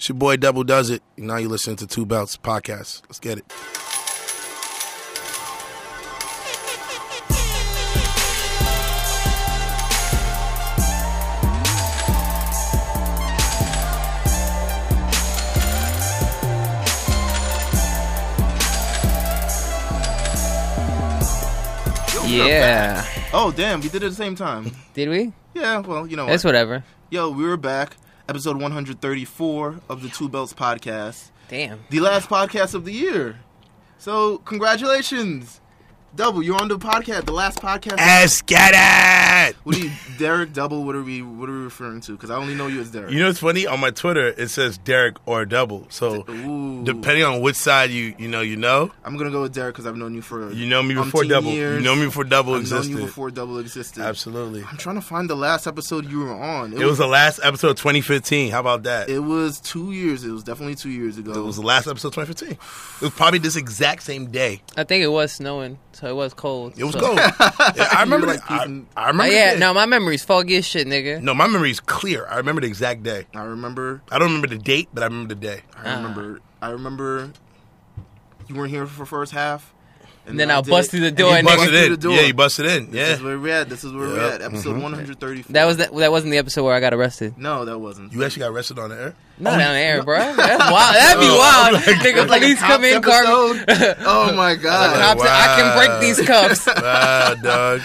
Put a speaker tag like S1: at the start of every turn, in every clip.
S1: It's your boy Double Does It. Now you listen to Two Belts podcast. Let's get it.
S2: Yeah.
S3: Oh damn, we did it at the same time.
S2: Did we?
S3: Yeah, well, you know
S2: That's
S3: what?
S2: whatever.
S3: Yo, we were back. Episode 134 of the Two Belts podcast.
S2: Damn.
S3: The last podcast of the year. So, congratulations. Double, you're on the podcast, the last podcast.
S1: Let's get it.
S3: What are you, Derek Double? What are we, what are we referring to? Because I only know you as Derek.
S1: You know what's funny? On my Twitter, it says Derek or Double. So
S3: Ooh.
S1: depending on which side you you know, you know.
S3: I'm gonna go with Derek because I've known you for
S1: You know me before Double.
S3: Years.
S1: You know me before Double
S3: I've
S1: existed.
S3: known you before Double existed.
S1: Absolutely.
S3: I'm trying to find the last episode you were on.
S1: It was the last episode of 2015. How about that?
S3: It was two years. It was definitely two years ago.
S1: It was the last episode of 2015. It was probably this exact same day.
S2: I think it was snowing, so it was cold.
S1: It was
S2: so.
S1: cold. Yeah, I remember.
S3: like
S1: that. I,
S3: peeping-
S1: I
S2: Uh,
S1: remember.
S2: yeah, no, my memory's foggy as shit, nigga.
S1: no, my memory is clear. I remember the exact day.
S3: I remember.
S1: I don't remember the date, but I remember the day.
S3: I remember. I remember. You weren't here for first half. And
S2: Then I'll
S3: did
S2: bust through the door
S3: you
S2: and
S3: bust
S1: busted
S3: through
S1: in.
S3: the door.
S1: Yeah, you busted in. Yeah, this
S3: is where we're at. This is where we're
S1: Yep.
S3: at. Episode 134.
S2: That was that. That wasn't the episode where I got arrested.
S3: No, that wasn't.
S1: You actually got arrested on the air.
S2: Not down there, bro. That's wild. That'd be
S1: Oh,
S2: wild.
S1: I'm like-
S2: nigga,
S3: Like a
S2: police come in,
S3: cops
S2: car.
S3: episode? oh my god!
S2: Cops, I can break these cuffs.
S1: Wow, dog.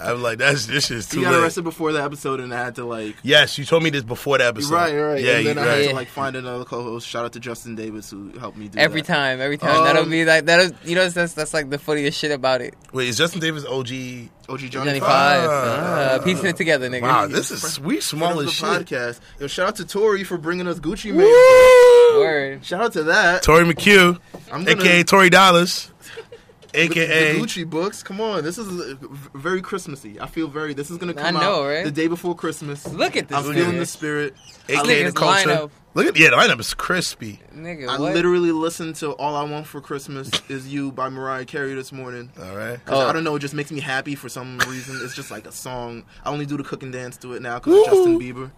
S1: I'm like, that's this is too
S3: You got
S1: late.
S3: arrested before the episode, and I had to like.
S1: Yes, you told me this before the episode.
S3: Right, right.
S1: Yeah,
S3: and then
S1: you,
S3: I had
S1: right.
S3: to like find another co-host. Shout out to Justin Davis who helped me do
S2: Every
S3: that.
S2: time, every time.
S3: Um,
S2: that'll be like that'll. You know, that's that's like the funniest shit about it.
S1: Wait, is Justin Davis OG?
S3: OG Johnny
S2: Johnny
S3: Five.
S2: Five, uh, piecing it together, nigga.
S1: Wow, this is we
S3: Friend
S1: small as shit.
S3: podcast. Yo, shout out to Tori for bringing us Gucci Mane.
S1: Woo!
S2: Word.
S3: Shout out to that.
S1: Tori McHugh,
S3: I'm gonna-
S1: aka Tori Dollars,
S3: the,
S1: aka
S3: the Gucci books. Come on, this is uh, very Christmassy. I feel very. This is gonna
S2: I
S3: come
S2: know,
S3: out
S2: right?
S3: the day before Christmas.
S2: Look at this
S3: I'm feeling the spirit.
S1: Aka the culture.
S2: lineup.
S1: Look at yeah, the lineup is crispy.
S2: Nigga,
S3: I
S2: what?
S3: literally listened to "All I Want for Christmas Is You" by Mariah Carey this morning.
S1: All right.
S3: 'Cause
S2: Oh.
S3: I don't know, it just makes me happy for some reason. It's just like a song. I only do the cooking dance to it now because Justin Bieber.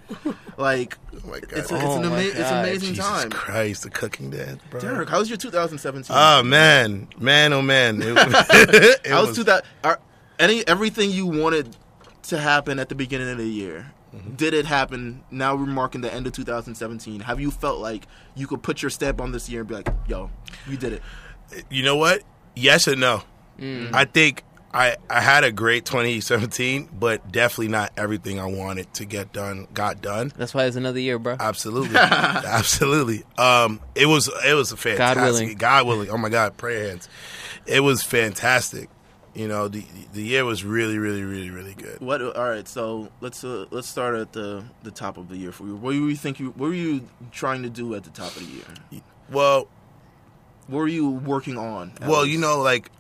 S3: Like,
S1: Oh my god.
S3: it's, a, it's
S2: Oh
S3: an
S2: my
S3: ama- it's amazing
S1: Jesus
S3: time.
S1: Christ, the cooking dance, bro.
S3: Derek, how was your 2017?
S1: Oh ah, man, man, oh man. It, it
S3: How was,
S1: was
S3: 2000? Are, any everything you wanted to happen at the beginning of the year?
S1: Mm-hmm.
S3: Did it happen? Now we're marking the end of 2017. Have you felt like you could put your stamp on this year and be like, "Yo, you did it"?
S1: you know what? Yes and no.
S3: Mm.
S1: I think I I had a great 2017, but definitely not everything I wanted to get done got done.
S2: That's why it's another year, bro.
S1: Absolutely, absolutely. Um, it was it was a fantastic.
S2: willing.
S1: God willing. Oh my God, prayer hands. It was fantastic. You know, the the year was really, really, really, really good.
S3: What? All right, so let's uh, let's start at the the top of the year for you. What were you think you? What were you trying to do at the top of the year?
S1: Well,
S3: What were you working on?
S1: well,
S3: least?
S1: you know, like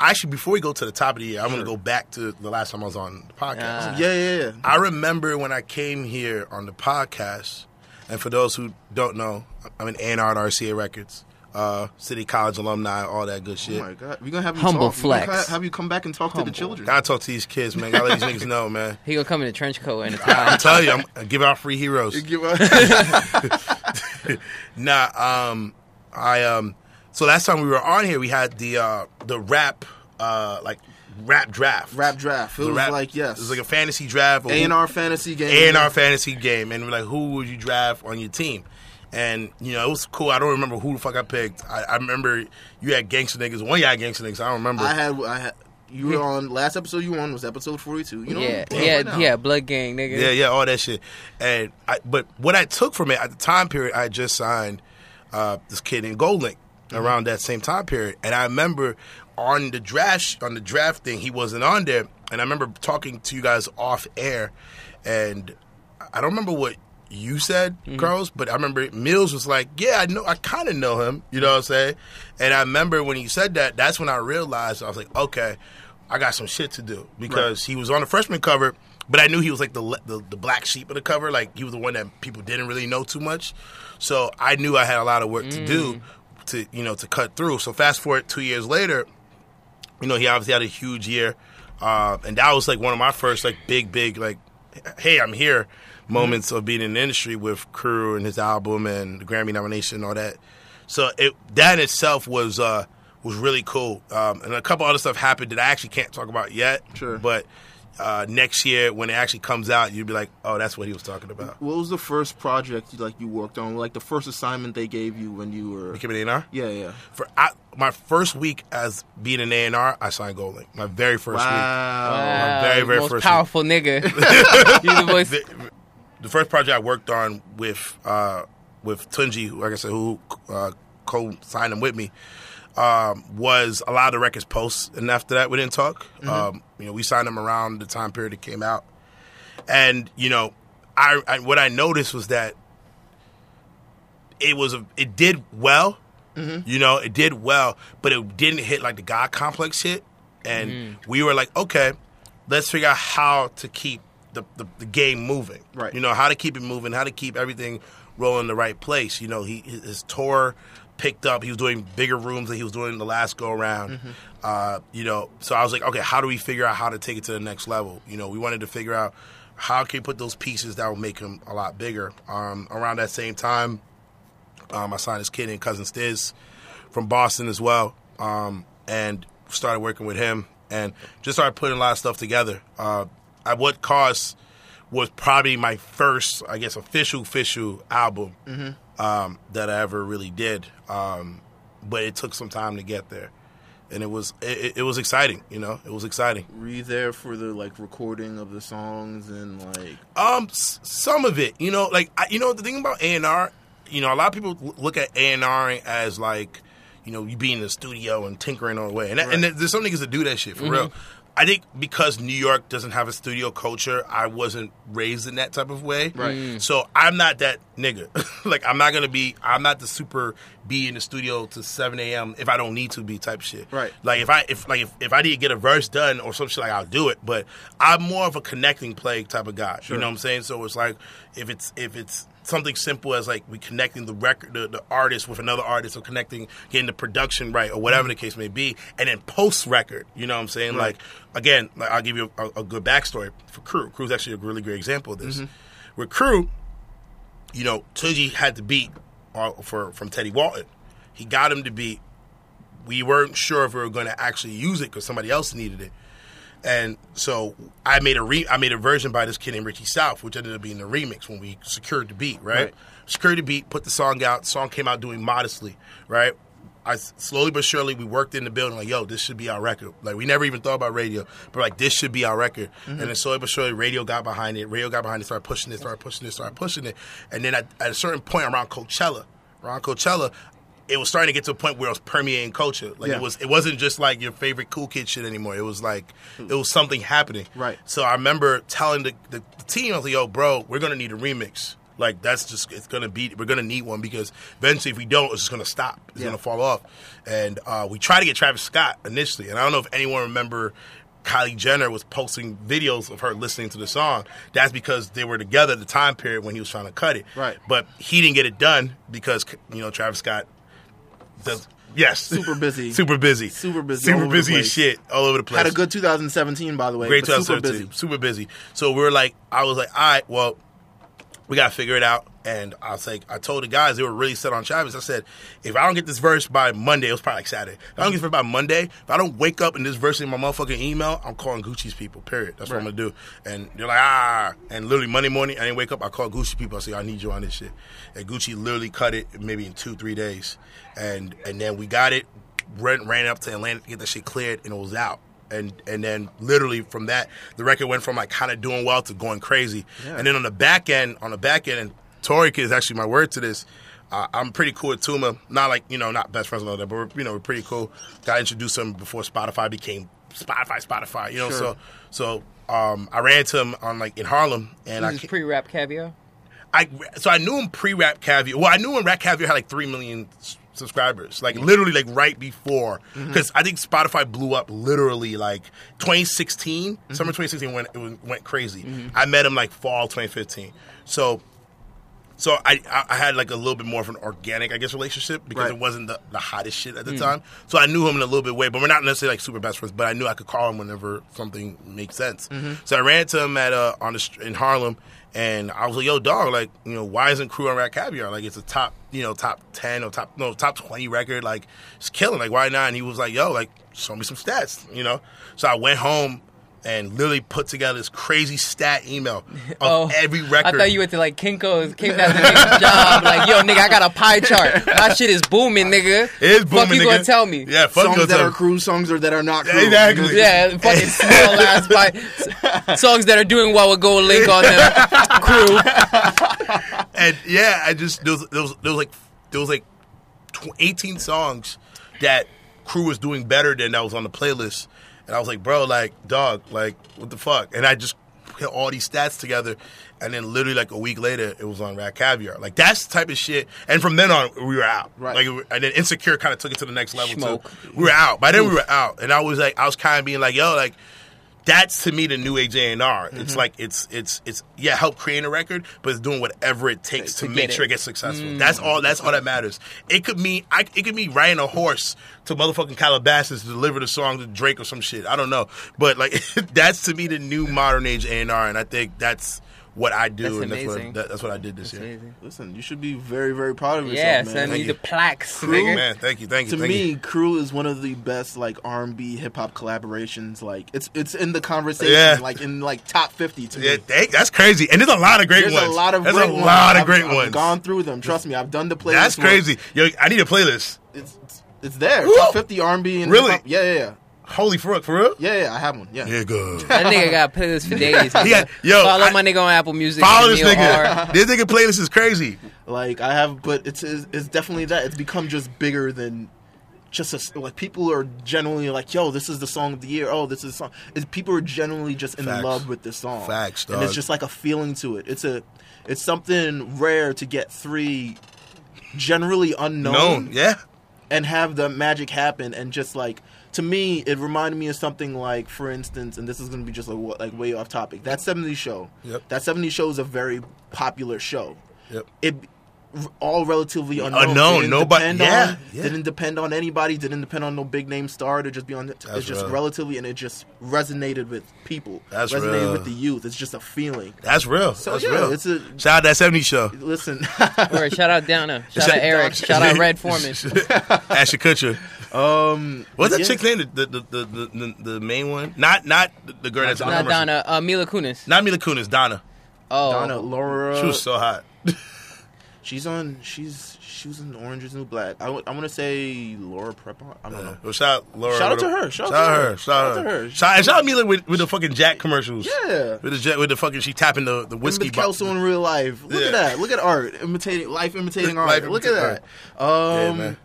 S1: actually, before we go to the top of the year, I'm going to go back to the last time I was on the podcast.
S2: Ah.
S3: Yeah, yeah, yeah.
S1: I remember when I came here on the podcast, and for those who don't know, I'm an A&R at RCA Records, uh, City College alumni, all that good shit.
S3: Oh
S1: shit.
S3: my god, we're gonna have you
S2: Humble
S3: talk. We're gonna
S2: flex.
S3: ha- Have you come back and talk to the children?
S1: Gotta talk to these kids, man. Gotta let these niggas know, man.
S2: He gonna come in a trench coat and a
S1: I'm
S2: tie.
S1: telling you, I'm I give out free heroes.
S3: Give up.
S1: Nah, um, I um, so last time we were on here, we had the uh the rap uh like rap draft.
S3: Rap draft. It
S1: The
S3: was
S1: rap-
S3: like yes.
S1: It was like a fantasy draft.
S3: A and R fantasy game.
S1: A and R fantasy game, and we're like, who would you draft on your team? And you know, it was cool. I don't remember who the fuck I picked. I, I remember you had gangster niggas. One guy had gangster niggas. I don't remember.
S3: I had. I had. You were on last episode. You were on was episode forty two. You know.
S2: yeah, yeah,
S3: right
S2: yeah. Blood gang, nigga.
S1: yeah, yeah, all that shit. And I, but what I took from it at the time period, I had just signed uh, this kid in GoldLink around that same time period, and I remember on the draft on the draft thing, he wasn't on there, and I remember talking to you guys off air, and I don't remember what you said, Carlos, but I remember Mills was like, "Yeah, I know, I kind of know him." You know what I'm saying? And I remember when he said that, that's when I realized I was like, "Okay, I got some shit to do," because he was on the freshman cover, but I knew he was like the, the the black sheep of the cover, like he was the one that people didn't really know too much. So I knew I had a lot of work to do to you know to cut through. So fast forward two years later, you know, he obviously had a huge year, uh, and that was like one of my first like big, big like, hey, I'm here moments of being in the industry with Crew and his album and the Grammy nomination and all that. So it that in itself was uh, was really cool. Um, and a couple other stuff happened that I actually can't talk about yet.
S3: Sure.
S1: But uh, next year when it actually comes out, you'd be like, oh, that's what he was talking about.
S3: What was the first project you, like you worked on? Like the first assignment they gave you when you were?
S1: Became an A&R?
S3: Yeah, yeah.
S1: For I, my first week as being an A&R, I signed GoldLink. My very first week.
S3: Wow.
S2: Wow,
S1: very, very
S2: most
S1: first
S2: powerful nigga. you the most.
S1: The, first project I worked on with uh, with Tunji, who, like I said, who uh, co-signed him with me, um, was a lot of the records post, and after that we didn't talk. Um, you know, we signed them around the time period it came out, and you know, I, I what I noticed was that it was a, it did well. You know, it did well, but it didn't hit like the God complex hit, and we were like, okay, let's figure out how to keep the, the, the game moving.
S3: Right.
S1: You know, how to keep it moving, how to keep everything rolling in the right place. You know, he his tour picked up. He was doing bigger rooms than he was doing the last go around. Uh, you know, so I was like, okay, how do we figure out how to take it to the next level? You know, we wanted to figure out how can we put those pieces that will make him a lot bigger. Um, around that same time, um, I signed his kid and Cousin Stizz from Boston as well, um, and started working with him and just started putting a lot of stuff together. Uh, at what cost was probably my first, I guess, official official album um, that I ever really did. Um, but it took some time to get there, and it was it, it was exciting. You know, it was exciting.
S3: Were you there for the like recording of the songs and like?
S1: Um, s- some of it, you know, like I, you know, the thing about A and R, you know, a lot of people look at A and R as like, you know, you being in the studio and tinkering all the way, and, that, and there's some niggas that do that shit for real. I think because New York doesn't have a studio culture, I wasn't raised in that type of way.
S3: Right. Mm.
S1: So I'm not that nigga. like I'm not gonna be. I'm not the super be in the studio to 7 a.m. if I don't need to be type shit.
S3: Right.
S1: Like if I if like if, if I need to get a verse done or some shit like I'll do it. But I'm more of a connecting play type of guy. You know what I'm saying? So it's like if it's if it's something simple as like we connecting the record the, the artist with another artist or connecting getting the production right or whatever the case may be and then post record you know what i'm saying?
S3: Right.
S1: like again like i'll give you a, a good backstory for crew. Crew's actually a really great example of this. With crew you know Tunji had the beat uh, for from teddy walton. He got him to beat. We weren't sure if we were going to actually use it because somebody else needed it and so I made a re- I made a version by this kid named Richie South, which ended up being the remix when we secured the beat, right?
S3: Right.
S1: Secured the beat, put the song out. The song came out doing modestly, right? I slowly but surely we worked in the building like, yo, this should be our record. Like we never even thought about radio, but like this should be our record. Mm-hmm. And then slowly but surely, radio got behind it. Radio got behind it, started pushing it, started pushing it, started pushing it. And then at, at a certain point around Coachella, around Coachella, it was starting to get to a point where it was permeating culture. Like
S3: Yeah.
S1: it was, it wasn't just like your favorite cool kid shit anymore. It was like it was something happening.
S3: Right.
S1: So I remember telling the, the, the team, I was like, "Yo, bro, we're gonna need a remix. Like that's just it's gonna be we're gonna need one because eventually if we don't, it's just gonna stop. It's
S3: Yeah.
S1: gonna fall off." And uh, we tried to get Travis Scott initially, and I don't know if anyone remember. Kylie Jenner was posting videos of her listening to the song. That's because they were together at the time period when he was trying to cut it.
S3: Right.
S1: But he didn't get it done because you know Travis Scott does yes
S3: Super busy.
S1: super busy,
S3: Super busy
S1: super busy as shit all over the place.
S3: Had a good 2017, by the way.
S1: Great
S3: but super
S1: 2017.
S3: busy.
S1: Super busy. So we are like, I was like, all right, well, we got to figure it out. And I was like, I told the guys, they were really set on Travis. I said, if I don't get this verse by Monday, it was probably like Saturday. If I don't get this verse by Monday, if I don't wake up and this verse in my motherfucking email, I'm calling Gucci's people, period. That's what I'm going to do. And they're like, ah. And literally Monday morning, I didn't wake up, I called Gucci people. I said, I need you on this shit. And Gucci literally cut it maybe in two, three days. And, and then we got it, ran, ran up to Atlanta to get the shit cleared, and it was out and and then literally from that the record went from like kind of doing well to going crazy and then on the back end on the back end and Torek is actually my word to this uh, I'm pretty cool with Tuma not like you know not best friends and all that but we're, you know we're pretty cool got introduced him before Spotify became Spotify Spotify you know
S3: Sure.
S1: so so um, I ran to him on like in Harlem and I
S2: This is
S1: ca-
S2: pre-rap caviar.
S1: I so I knew him pre Rap Caviar. Well, I knew when Rap Caviar had like three million subscribers, like literally like right before, mm-hmm. because I think Spotify blew up literally like 2016, summer 2016 when it was, went crazy. Mm-hmm. I met him like fall 2015. So so I, I I had like a little bit more of an organic, I guess, relationship because
S3: Right.
S1: it wasn't the, the hottest shit at the mm. time. So I knew him in a little bit way, but we're not necessarily like super best friends. But I knew I could call him whenever something makes sense. Mm-hmm. So I ran to him at uh, on the in Harlem, and I was like, "Yo, dog, like, you know, why isn't Crew on Rap Caviar? Like, it's a top, you know, top ten or top no top twenty record. Like, it's killing. Like, why not?" And he was like, "Yo, like, show me some stats, you know." So I went home. And literally put together this crazy stat email of oh, every record.
S2: Oh, I thought you went to like Kinko's, Kinko's at the nigga's job. Like, yo, nigga, I got a pie chart. My shit is booming, nigga.
S1: It is booming.
S2: Fuck you
S1: nigga.
S2: gonna tell me?
S1: Yeah, fuck
S3: songs that
S1: tell
S3: are
S1: me.
S3: crew, songs or that are not crew.
S1: Exactly.
S2: Yeah, fucking small ass pie. Songs that are doing well with GoldLink on them. Crew.
S1: and yeah, I just there was there was, there was like there was like tw- eighteen songs that crew was doing better than that was on the playlist, and I was like, bro, like dog, like what the fuck? And I just put all these stats together, and then literally like a week later, it was on Rap Caviar. Like that's the type of shit. And from then on, we were out.
S3: Right.
S1: Like, and then Insecure kind of took it to the next level
S2: Smoke.
S1: too. We were out. By then, we were out, and I was like, I was kind of being like, yo, like that's to me the new age A and R.
S2: Mm-hmm.
S1: It's like it's it's it's yeah, help create a record, but it's doing whatever it takes to,
S2: To
S1: make sure
S2: it.
S1: gets successful. That's all. That's all that matters. It could mean I, it could mean riding a horse to motherfucking Calabasas to deliver the song to Drake or some shit. I don't know, but like that's to me the new modern age A and R, and I think that's what I do,
S2: That's
S1: and that's what that, that's what I did this year.
S2: Amazing.
S3: Listen, you should be very, very proud of yourself,
S2: Yeah,
S3: man.
S2: send me the plaques,
S3: Crew,
S2: nigga.
S1: Man, thank you, thank you.
S3: to
S1: thank
S3: me,
S1: you.
S3: Crew is one of the best like R and B hip hop collaborations. Like it's it's in the conversation,
S1: Yeah.
S3: like in like top fifty to
S1: yeah,
S3: me.
S1: thank, that's crazy, and there's a lot of great
S3: There's
S1: ones.
S3: a lot of
S1: There's
S3: great
S1: a
S3: ones.
S1: lot of
S3: I've-
S1: great
S3: I've
S1: ones.
S3: gone through them. Trust me, I've done the playlist.
S1: That's
S3: once.
S1: crazy. Yo, I need a playlist.
S3: It's, it's it's there.
S1: Woo!
S3: Top fifty R and B and
S1: Really?
S3: hip-hop. Yeah, yeah, yeah,
S1: Holy fuck, for real?
S3: yeah, yeah. I have one. Yeah.
S1: Yeah, good.
S2: That nigga got playlists for days.
S1: He got- yo,
S2: follow
S1: I-
S2: my nigga on Apple Music.
S1: Follow this nigga. This nigga playlist is crazy.
S3: Like I have, but it's it's, it's definitely that. It's become just bigger than just a, like people are generally like, yo, this is the song of the year. Oh, this is the song. It's, people are generally just in
S1: Facts.
S3: love with this song.
S1: Facts,
S3: and it's just like a feeling to it. It's a it's something rare to get three generally unknown
S1: Known, yeah.
S3: and have the magic happen and just like to me it reminded me of something like for instance and this is going to be just like like way off topic that 70s show
S1: Yep.
S3: that 70s show is a very popular show
S1: Yep.
S3: it all relatively unknown.
S1: Unknown,
S3: Didn't
S1: nobody- yeah,
S3: on,
S1: yeah.
S3: didn't depend on anybody. Didn't depend on no big name star to just be on. It.
S1: That's
S3: It's just
S1: real.
S3: relatively, and it just resonated with people.
S1: That's
S3: resonated
S1: real.
S3: with the youth. It's just a feeling.
S1: That's real.
S3: So
S1: That's
S3: yeah,
S1: real.
S3: it's a
S1: Shout out that 70s show.
S3: listen.
S2: Word, shout out Donna. Shout
S1: Shout-
S2: out Eric. Shout out Red Foreman.
S1: Ashton Kutcher.
S3: um,
S1: What's that
S3: yeah.
S1: chick's name? The the, the, the, the the main one? Not not the- the girl that's in the
S2: Not
S1: commercial.
S2: Donna. Uh, Mila Kunis.
S1: Not Mila Kunis. Donna.
S2: Oh,
S3: Donna Laura.
S1: She was so hot.
S3: She's on. She's she was in Orange Is New Black. I, want to say Laura Prepon. I don't know.
S1: Well, shout out Laura.
S3: Shout out to her. Shout out to her.
S1: Shout out
S3: to
S1: her.
S3: her.
S1: Shout out
S3: Shout out to
S1: her.
S3: her.
S1: Shout and shout out Mila with, with the fucking Jack commercials.
S3: Yeah.
S1: With the Jack, with the fucking she tapping the the whiskey.
S3: Kelso in real life. Look
S1: Yeah.
S3: at that. Look at art. Imitating life imitating art.
S1: Life
S3: Look at that. Um
S1: man.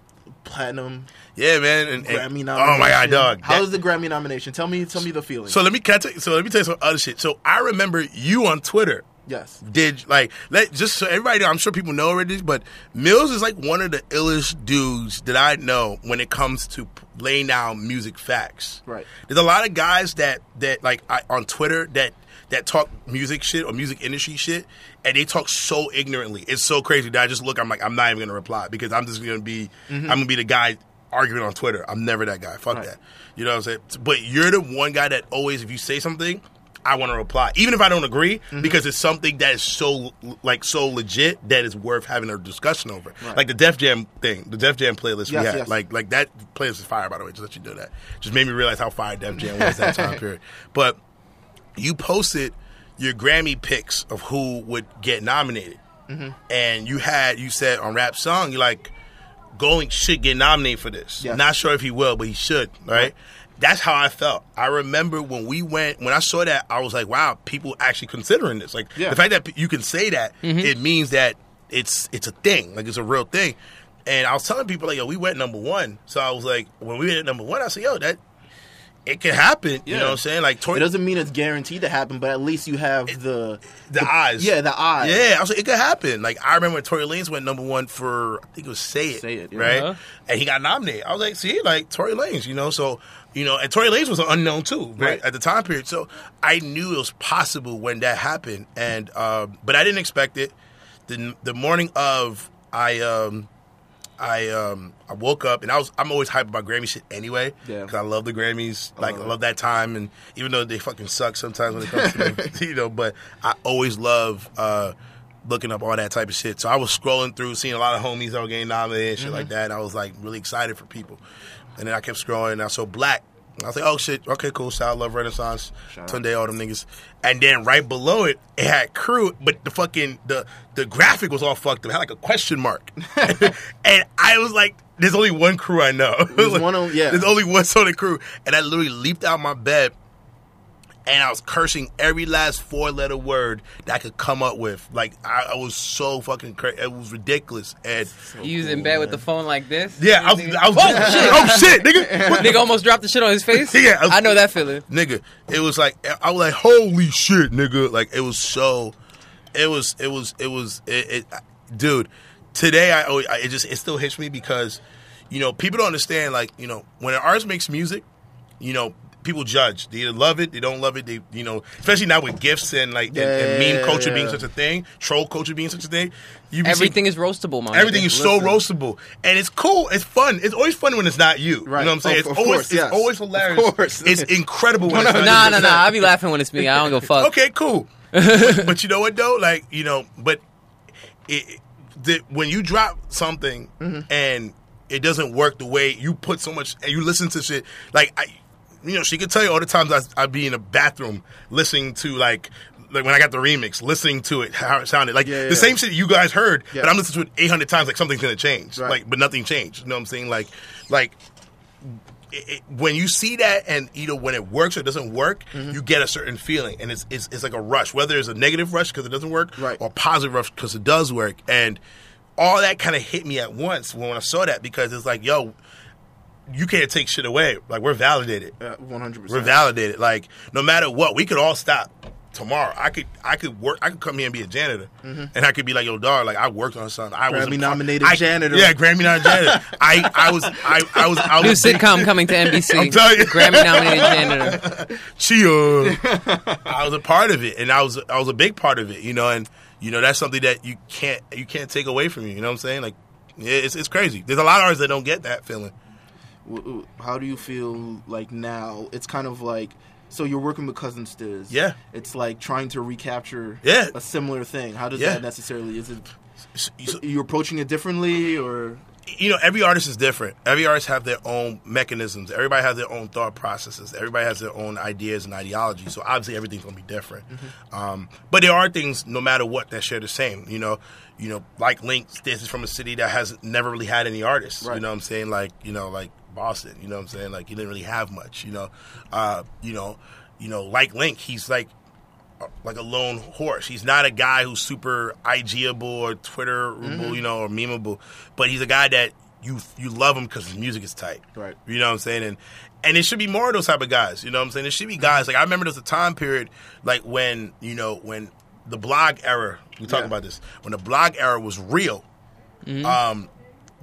S3: platinum
S1: Yeah, man. And, and-
S3: Grammy nomination.
S1: oh my god, dog.
S3: How
S1: That-
S3: was the Grammy nomination? Tell me tell me the feeling.
S1: so let me I tell so let me tell you some other shit. So I remember you on Twitter.
S3: Yes.
S1: did like let just so everybody know, I'm sure people know already, but Mills is like one of the illest dudes that I know when it comes to laying down music facts.
S3: Right.
S1: There's a lot of guys that that like I, on Twitter that that talk music shit or music industry shit, and they talk so ignorantly. It's so crazy that I just look. I'm like I'm not even gonna reply because I'm just gonna be mm-hmm. I'm gonna be the guy arguing on Twitter. I'm never that guy. Fuck
S3: Right.
S1: that. You know what I'm saying? But you're the one guy that always, if you say something, I want to reply, even if I don't agree,
S3: Mm-hmm.
S1: because it's something that is so like so legit that is worth having a discussion over.
S3: Right.
S1: Like the Def Jam thing, the Def Jam playlist
S3: Yes,
S1: we had.
S3: yes.
S1: Like like that playlist is fire. By the way, just let you know that. Just made me realize how fire Def Jam was that time period. But you posted your Grammy picks of who would get nominated,
S3: Mm-hmm.
S1: and you had you said on rap song you like GoldLink should get nominated for this.
S3: Yes.
S1: Not sure if he will, but he should. Right?
S3: Right.
S1: That's how I felt. I remember when we went when I saw that I was like, wow, people actually considering this. Like
S3: Yeah.
S1: the fact that you can say that mm-hmm. it means that it's it's a thing, like it's a real thing. And I was telling people like, yo, we went number one. So I was like, when we went at number one, I said, yo, that it could happen. You know what I'm saying? Like
S3: It doesn't mean it's guaranteed to happen, but at least you have the
S1: the eyes.
S3: yeah, the eyes.
S1: Yeah, I was like, it could happen. Like I remember when Tory Lanez went number one for I think it was Say It,
S3: Say It,
S1: right?
S2: Uh-huh.
S1: And he got nominated. I was like, see, like Tory Lanez, you know. So you know, and Tory Lanez was an unknown too, right,
S3: Right.
S1: at the time period. So I knew it was possible when that happened, and um, but I didn't expect it. the the morning of I um I um I woke up and I was I'm always hyped about Grammy shit anyway
S3: Yeah.
S1: because I love the Grammys like I
S3: Uh-huh.
S1: love that time and even though they fucking suck sometimes when it comes to them, you know but I always love uh looking up all that type of shit so I was scrolling through seeing a lot of homies that were getting nominated and shit
S3: Mm-hmm.
S1: like that and I was like really excited for people and then I kept scrolling and I saw 6lack I was like, oh shit, okay, cool. Out Love Renaissance. Tunde, all them niggas. And then right below it, it had crew, but the fucking the the graphic was all fucked up. It had like a question mark, and I was like, "There's only one crew I know.
S3: There's one on- yeah.
S1: There's only one Sonic crew." And I literally leaped out my bed, and I was cursing every last four letter word that I could come up with. Like I, I was so fucking crazy. It was ridiculous. And
S2: You was in bed with the phone like this.
S1: yeah, I was, I was
S2: Oh, shit.
S1: oh shit, nigga. What
S2: Nigga almost dropped the shit on his face.
S1: Yeah, I was-
S2: I know that feeling.
S1: nigga. It was like I was like, holy shit, nigga. Like it was so, it was, it was, it was, it, it dude. Today, I, oh, I it just it still hits me because, you know, people don't understand. Like you know, when an artist makes music, you know. People judge. They either love it, they don't love it. They, you know, especially now with gifts and like and, and meme culture being
S3: yeah.
S1: such a thing, troll culture being such a thing. You
S2: Everything is roastable, man.
S1: Everything is so roastable, and it's cool. It's fun. It's always fun when it's not you.
S3: Right.
S1: You know what I'm saying?
S3: Of-
S1: it's
S3: of
S1: always
S3: course,
S1: it's
S3: yes.
S1: always hilarious.
S3: Of course.
S1: It's incredible when it's not
S2: Nah,
S1: you.
S2: nah, nah. I be laughing when it's me. I don't go fuck.
S1: Okay, cool. but, but you know what though? Like you know, but it, it- the, when you drop something
S3: Mm-hmm.
S1: and it doesn't work the way you put so much and you listen to shit like I, you know, she could tell you all the times I, I'd be in a bathroom listening to like. Like when I got the remix, listening to it, how it sounded, like
S3: Yeah,
S1: the
S3: yeah.
S1: same shit you guys heard,
S3: Yeah.
S1: but I'm listening to it 800 times, like something's gonna change,
S3: Right.
S1: like, but nothing changed. You know what I'm saying? Like, like it, it- when you see that and you know when it works or doesn't work,
S3: Mm-hmm.
S1: you get a certain feeling, and it's it's, it's like a rush. Whether it's a negative rush because it doesn't work,
S3: Right.
S1: or positive rush because it does work, and all that kind of hit me at once when I saw that because it's like, yo, you can't take shit away. Like we're validated,
S3: One hundred percent.
S1: we're validated. Like no matter what, we could all stop tomorrow. I could I could work. I could come here and be a janitor, and I could be like, yo, dog, like I worked on something. I was a
S3: Mm-hmm. Grammy nominated
S1: I-
S3: janitor.
S1: Yeah, Grammy nominated janitor. I I was I was I was I
S2: New
S1: was
S2: sitcom coming to NBC.
S1: I'm telling you.
S2: Grammy nominated janitor.
S1: Chia. I was a part of it, and I was I was a big part of it, you know, and you know that's something that you can't you can't take away from you. You know what I'm saying? Like, yeah, it's it's crazy. There's a lot of artists that don't get that feeling.
S3: How do you feel like now? It's kind of like so you're working with Cousin Stizz.
S1: Yeah.
S3: It's like trying to recapture
S1: Yeah.
S3: a similar thing. How does
S1: Yeah.
S3: that necessarily is it
S1: So-
S3: you approaching it differently or
S1: you know, every artist is different. Every artist have their own mechanisms. Everybody has their own thought processes. Everybody has their own ideas and ideologies. So obviously, everything's gonna be different. Um, but there are things, no matter what, that share the same. You know, you know, like Link, this is from a city that has never really had any artists. You know what I'm saying? Like, you know, like Boston. You know what I'm saying? Like, he didn't really have much. You know, uh, you know, you know, like Link, he's like like a lone horse. He's not a guy who's super IGable or Twitterable,
S3: Mm-hmm.
S1: you know, or memeable. But he's a guy that you you love him because his music is tight.
S3: Right.
S1: You know what I'm saying? And and it should be more of those type of guys. You know what I'm saying? It should be guys like I remember there's a time period like when you know when the blog era. We talk
S3: Yeah.
S1: about this when the blog era was real. Um,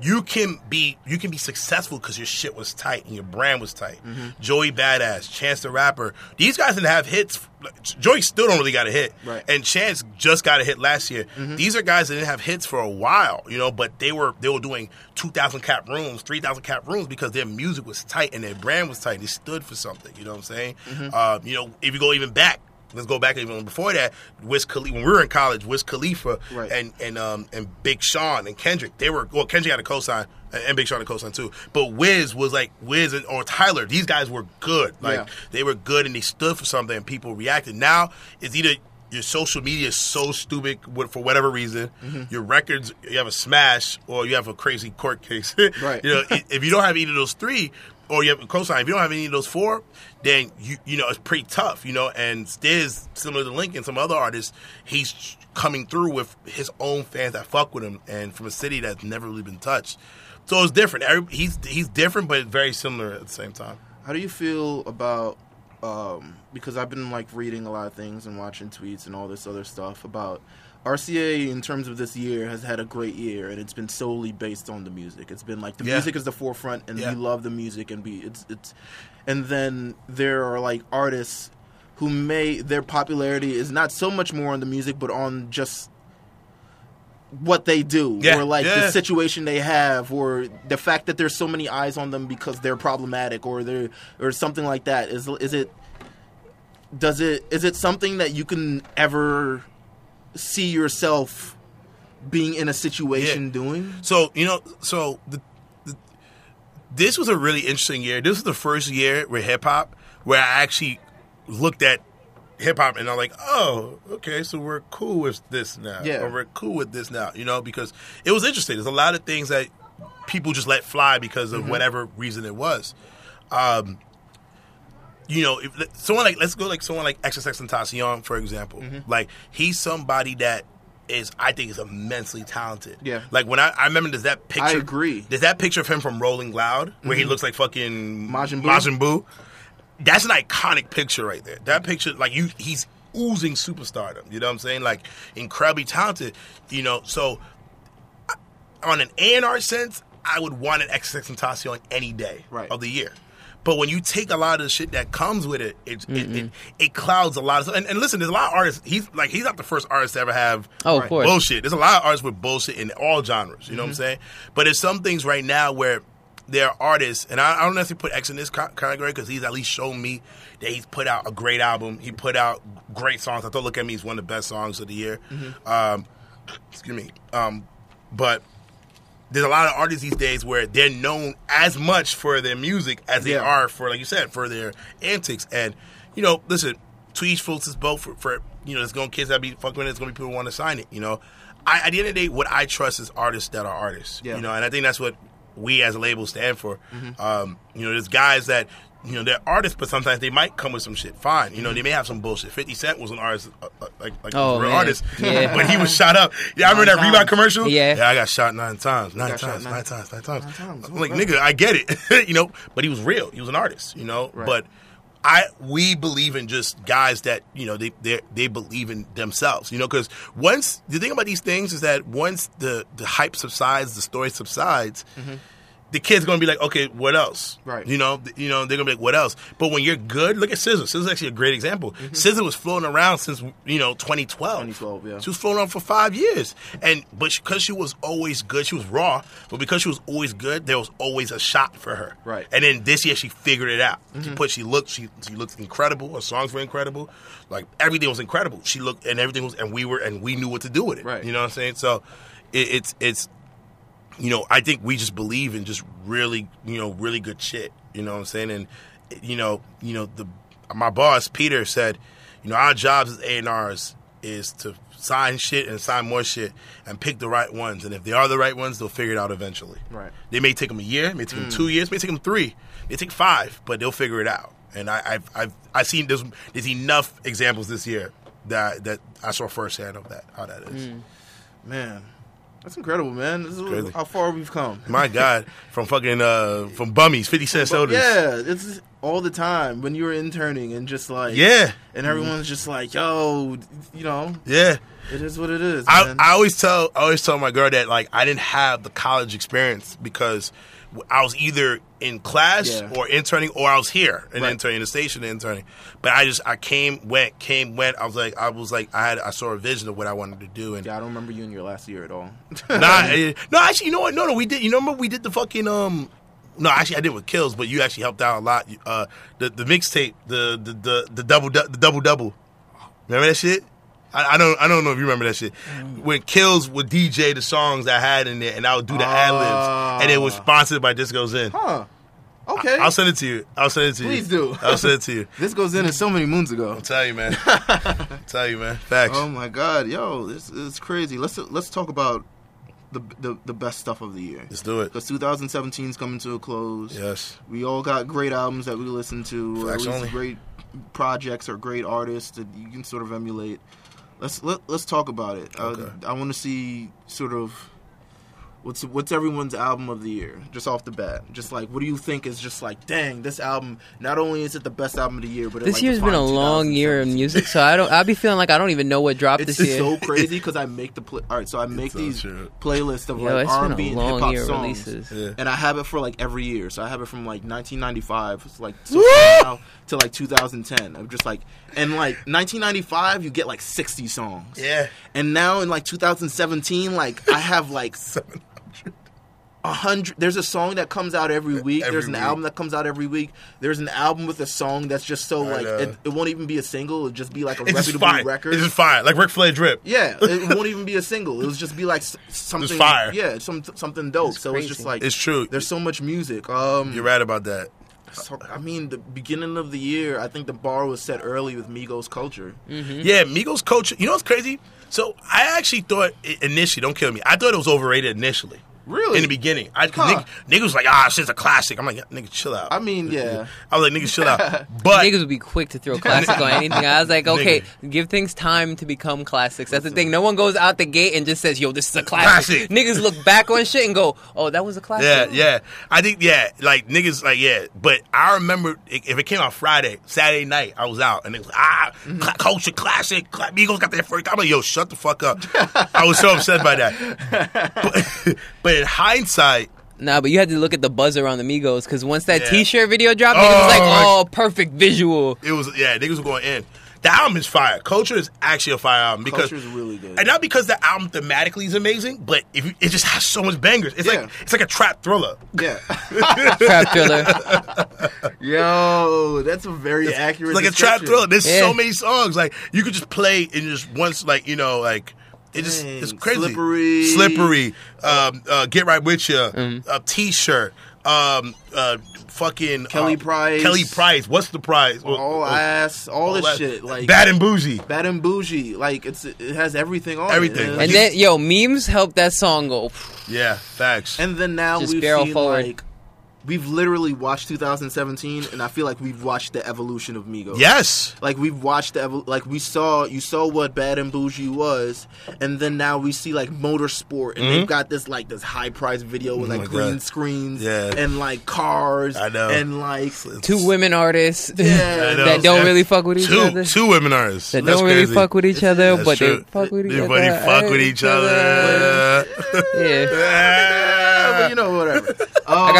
S1: you can be you can be successful because your shit was tight and your brand was tight.
S3: Mm-hmm.
S1: Joey Badass, Chance the Rapper, these guys didn't have hits. Joey still don't really got a hit,
S3: Right. Mm-hmm.
S1: and Chance just got a hit last year. These are guys that didn't have hits for a while, you know, but they were they were doing two thousand cap rooms, three thousand cap rooms because their music was tight and their brand was tight. They stood for something. You know what I'm saying?
S3: Mm-hmm.
S1: Uh, you know, if you go even back. Let's go back even before that. Wiz Khalifa, when we were in college, Wiz Khalifa
S3: Right.
S1: and and um and Big Sean and Kendrick, they were well. Kendrick had a cosign and and Big Sean had a cosign too. But Wiz was like Wiz and or Tyler. These guys were good. Like
S3: Yeah.
S1: they were good and they stood for something and people reacted. Now it's either your social media is so stupid for whatever reason.
S3: Mm-hmm.
S1: Your records, you have a smash or you have a crazy court case.
S3: Right.
S1: you know, if you don't have either of those three, or you have a cosign, if you don't have any of those four, then you you know it's pretty tough. You know, and Stizz, similar to Lincoln, some other artists, he's coming through with his own fans that fuck with him, and from a city that's never really been touched. So it's different. Every, he's he's different, but very similar at the same time.
S3: How do you feel about um, because I've been like reading a lot of things and watching tweets and all this other stuff about RCA in terms of this year has had a great year and it's been solely based on the music. It's been like the
S1: Yeah.
S3: music is the forefront and
S1: Yeah.
S3: we love the music and we it's it's and then there are like artists who may their popularity is not so much more on the music but on just what they do
S1: Yeah,
S3: or like
S1: yeah.
S3: the situation they have or the fact that there's so many eyes on them because they're problematic or they're or something like that is is it does it is it something that you can ever see yourself being in a situation
S1: Yeah.
S3: doing
S1: So you know, so the, the this was a really interesting year. This was the first year with hip hop where I actually looked at hip hop and I'm like, oh, okay, so we're cool with this now.
S3: Yeah.
S1: Or we're cool with this now, you know, because it was interesting. There's a lot of things that people just let fly because of whatever reason it was. Um, you know, if someone like let's go like someone like XXX Tentacion, for example. Mm-hmm. Like he's somebody that is I think is immensely talented.
S3: Yeah.
S1: Like when I, I remember there's that picture.
S3: I agree.
S1: There's that picture of him from Rolling Loud where he mm-hmm. looks like fucking
S3: Majin Buu?
S1: Majin Buu. That's an iconic picture right there. That picture, like you, he's oozing superstardom. You know what I'm saying? Like incredibly talented. You know, so on an A and R sense, I would want an XXX Tentacion any day
S3: Right.
S1: of the year. But when you take a lot of the shit that comes with it, it it, it, it clouds a lot of stuff. And, and listen, there's a lot of artists. He's like he's not the first artist to ever have
S2: Oh,
S3: Right.
S1: bullshit. There's a lot of artists with bullshit in all genres. You know what I'm saying? But there's some things right now where there are artists, and I, I don't necessarily put X in this category because he's at least shown me that he's put out a great album. He put out great songs. I thought "Look at Me" is one of the best songs of the year. Um, excuse me. Um, but there's a lot of artists these days where they're known as much for their music as they
S3: Yeah.
S1: are for, like you said, for their antics. And you know, listen, each fools his boat. For, for you know, there's going to kids that be fucking with it. There's going to be people who want to sign it. You know, I, at the end of the day, what I trust is artists that are artists.
S3: Yeah.
S1: You know, and I think that's what we as a label stand for.
S3: Mm-hmm.
S1: Um, you know, there's guys that. You know they're artists, but sometimes they might come with some shit. Fine, you know
S3: Mm-hmm.
S1: they may have some bullshit. Fifty Cent was an artist, uh, uh, like like
S2: Oh,
S1: a real
S2: man.
S1: artist,
S2: Yeah.
S1: but he was shot up. Yeah, I remember
S3: Nine
S1: that Reebok commercial.
S2: Yeah.
S1: yeah, I got shot nine times, nine times,
S3: nine-
S1: nine times, nine times.
S3: nine times.
S1: I'm like,
S3: right.
S1: nigga, I get it, you know. But he was real. He was an artist, you know.
S3: Right.
S1: But I we believe in just guys that you know they they they believe in themselves, you know. Because once the thing about these things is that once the the hype subsides, the story subsides. The kid's gonna be like, okay, what else?
S3: Right.
S1: You know, th- you know, they're gonna be like, what else? But when you're good, look at SZA. SZA's actually a great example.
S3: Mm-hmm.
S1: SZA was floating around since you know 2012.
S3: 2012, yeah.
S1: She was floating around for five years, and but because she was always good, she was raw. But because she was always good, there was always a shot for her.
S3: Right.
S1: And then this year, she figured it out.
S3: Mm-hmm.
S1: She put, she looked, she she looked incredible. Her songs were incredible. Like everything was incredible. She looked, and everything was, and we were, and we knew what to do with it.
S3: Right.
S1: You know what I'm saying? So, it, it's it's you know, I think we just believe in just really, you know, really good shit. You know what I'm saying? And you know, you know, the my boss Peter said, you know, our jobs as A and R's is to sign shit and sign more shit and pick the right ones. And if they are the right ones, they'll figure it out eventually.
S3: Right.
S1: They may take them a year, may take them mm. two years, may take them three, may take five, but they'll figure it out. And I, I've I've I've seen there's there's enough examples this year that that I saw firsthand of that how that is. Mm.
S3: Man, that's incredible, man. This is how far we've come.
S1: My God, from fucking uh from bummies, fifty cent sodas.
S3: Yeah, it's all the time when you were interning and just like
S1: yeah,
S3: and everyone's just like, yo, you know,
S1: yeah.
S3: it is what it is.
S1: I. I always tell I always tell my girl that like I didn't have the college experience because I was either in class
S3: Yeah.
S1: or interning or I was here and
S3: Right.
S1: interning, the station and interning. But I just I came, went, came, went. I was like I was like I had I saw a vision of what I wanted to do and
S3: yeah, I don't remember you in your last year at all.
S1: nah, eh, no, actually, you know what? No, no, we did. You remember we did the fucking um. No, actually, I did with Kills, but you actually helped out a lot. Uh, the the mixtape, the the the the double the double double. Remember that shit? I, I don't I don't know if you remember that shit. Mm. When Kills would DJ the songs I had in there, and I would do the ad libs, and it was ah. sponsored by This Goes In.
S3: huh? Okay.
S1: I'll send it to you. I'll send it to you.
S3: Please do.
S1: I'll send it to you.
S3: this goes in so many moons ago.
S1: I'll tell you, man. I'll tell you, man. Facts.
S3: Oh my god, yo, this is crazy. Let's let's talk about the the, the best stuff of the year.
S1: Let's do it.
S3: Because 2017 is coming to a close.
S1: Yes.
S3: We all got great albums that we listen to, or at least
S1: only.
S3: great projects or great artists that you can sort of emulate. Let's let, let's talk about it.
S1: Okay.
S3: Uh, I want to see sort of What's what's everyone's album of the year? Just off the bat, just like what do you think is just like, dang, this album. Not only is it the best album of the year, but it,
S2: This
S3: like,
S2: year's been a long year in music, so I don't. I'll be feeling like I don't even know what dropped
S3: It's,
S2: this
S3: it's so crazy because I make the play. All right, so I make
S1: so
S3: these
S1: true.
S3: playlists of
S2: Yo,
S3: like R
S2: been
S3: and B
S2: a
S3: and hip hop
S2: year
S3: songs,
S2: releases.
S1: Yeah.
S3: and I have it for like every year. So I have it from like 1995, it's like so now to like 2010. I'm just like, and like 1995, you get like 60 songs.
S1: Yeah.
S3: And now in like 2017, like I have like a hundred. There's a song that comes out every week.
S1: Every
S3: There's an
S1: week.
S3: album that comes out every week. There's an album with a song that's just so
S1: I
S3: like it, it won't even be a single. It'll just be like a
S1: It's
S3: reputable
S1: fire.
S3: record.
S1: It's just fire. Like Ric Flair drip.
S3: Yeah, it won't even be a single. It'll just be like s- something
S1: fire.
S3: Yeah, some something dope. so it's just like
S1: It's true.
S3: There's so much music. Um,
S1: You're right about that.
S3: So- I mean, the beginning of the year, I think the bar was set early with Migos culture.
S2: Mm-hmm.
S1: Yeah, Migos culture. You know what's crazy? So I actually thought i- initially, don't kill me. I thought it was overrated initially.
S3: Really?
S1: In the beginning, I
S3: Huh.
S1: nigga, nigga was like, ah, shit's a classic. I'm like, nigga, chill out.
S3: I mean, yeah.
S1: I was like, nigga, chill out. But
S2: Niggas would be quick to throw classic on anything. I was like, okay, give things time to become classics. That's the thing. No one goes out the gate and just says, "Yo, this is a classic."
S1: Classic.
S2: Niggas look back on shit and go, "Oh, that was a classic."
S1: Yeah, yeah. I think yeah, like niggas, like yeah. But I remember if it came out Friday, Saturday night, I was out and it was ah,
S3: Mm-hmm.
S1: cla- culture classic. Cla- Migos got their first. I'm like, yo, shut the fuck up. I was so upset by that. But, but in hindsight,
S2: Nah, but you had to look at the buzz around the Migos because once that
S1: Yeah.
S2: T-shirt video dropped, it was like,
S1: Oh,
S2: "Oh, perfect visual."
S1: it was yeah, niggas were going in. The album is fire. Culture is actually a fire album because
S3: Culture is really good.
S1: and not because the album thematically is amazing, but if you, it just has so much bangers. It's
S3: Yeah.
S1: like it's like a trap thriller.
S3: Yeah.
S2: Trap thriller.
S3: Yo, that's a very accurate.
S1: It's like a trap
S3: description.
S1: thriller. There's
S2: Yeah.
S1: so many songs. Like you could just play and just once, like you know, like it just it's crazy.
S3: Slippery.
S1: slippery. Um, uh, get right with you.
S2: Mm-hmm.
S1: A T-shirt. Um, uh, fucking
S3: Kelly
S1: uh,
S3: Price.
S1: Kelly Price. What's the prize?
S3: All
S1: Uh,
S3: ass, all, this
S1: that-
S3: shit, like
S1: bad and bougie.
S3: bad and bougie. Like it's it has everything on
S1: Everything.
S3: it.
S2: And then, yo, memes helped that song go.
S1: Yeah, facts.
S3: And then now
S2: Just
S3: we've
S2: barrel
S3: seen
S2: forward.
S3: like we've literally watched 2017, and I feel like we've watched the evolution of Migos.
S1: yes.
S3: Like we've watched the evol- like we saw you saw what Bad and Bougie was, and then now we see like motorsport, and they've got this like this high price video with
S1: Mm-hmm. Oh
S3: like green
S1: God.
S3: screens,
S1: Yeah.
S3: and like cars,
S1: I know.
S3: and like
S2: Two women artists
S3: Yeah.
S2: That don't
S1: Yeah.
S2: really fuck with each
S1: two,
S2: other.
S1: Two women artists.
S2: that
S1: That's
S2: don't really
S1: crazy.
S2: fuck with each other,
S1: That's
S2: but
S1: true.
S2: they fuck with each
S1: They
S2: other.
S1: really fuck with each other.
S2: Yeah,
S3: Yeah, but you know whatever.
S2: I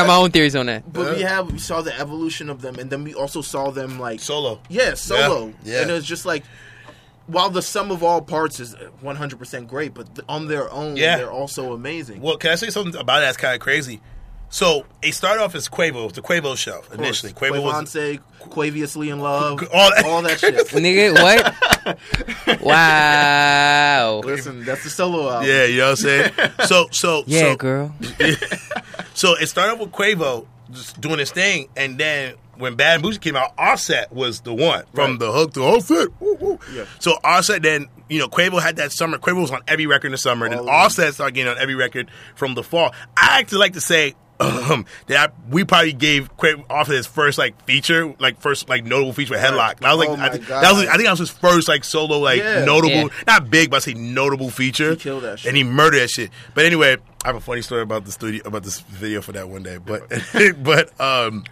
S2: got my own theories on that.
S3: But we have we saw the evolution of them, and then we also saw them like
S1: Solo.
S3: Yeah, solo.
S1: Yeah.
S3: And it's just like, while the sum of all parts is 100% great, but th- on their own,
S1: Yeah.
S3: they're also amazing.
S1: Well, can I say something about that that's kind of crazy? So it started off as Quavo, it was the Quavo show initially. Quavo was
S3: Quaviously in Love,
S1: All
S3: all
S1: that-
S3: that, shit.
S2: Nigga, what? wow.
S3: Listen, that's the solo album.
S1: yeah, you know what I'm saying. So so
S2: Yeah,
S1: so,
S2: girl.
S1: So it started off with Quavo just doing his thing, and then when Bad and Bougie came out, Offset was the one from
S3: Right.
S1: the hook to Offset. Woo, woo.
S3: Yeah.
S1: So Offset then, you know, Quavo had that summer. Quavo was on every record in the summer, and then
S3: of them.
S1: Offset started getting on every record from the fall. I actually like to say. Um, that I, we probably gave Quavo Offset his first like feature, like first like notable feature with Headlock. I was like
S3: Oh
S1: I
S3: my
S1: think, that was I think that was his first like solo like
S3: Yeah.
S1: notable,
S2: Yeah.
S1: not big, but I say notable feature.
S3: He killed that shit.
S1: and he murdered that shit. But anyway, I have a funny story about the studio about this video for that one day. But but um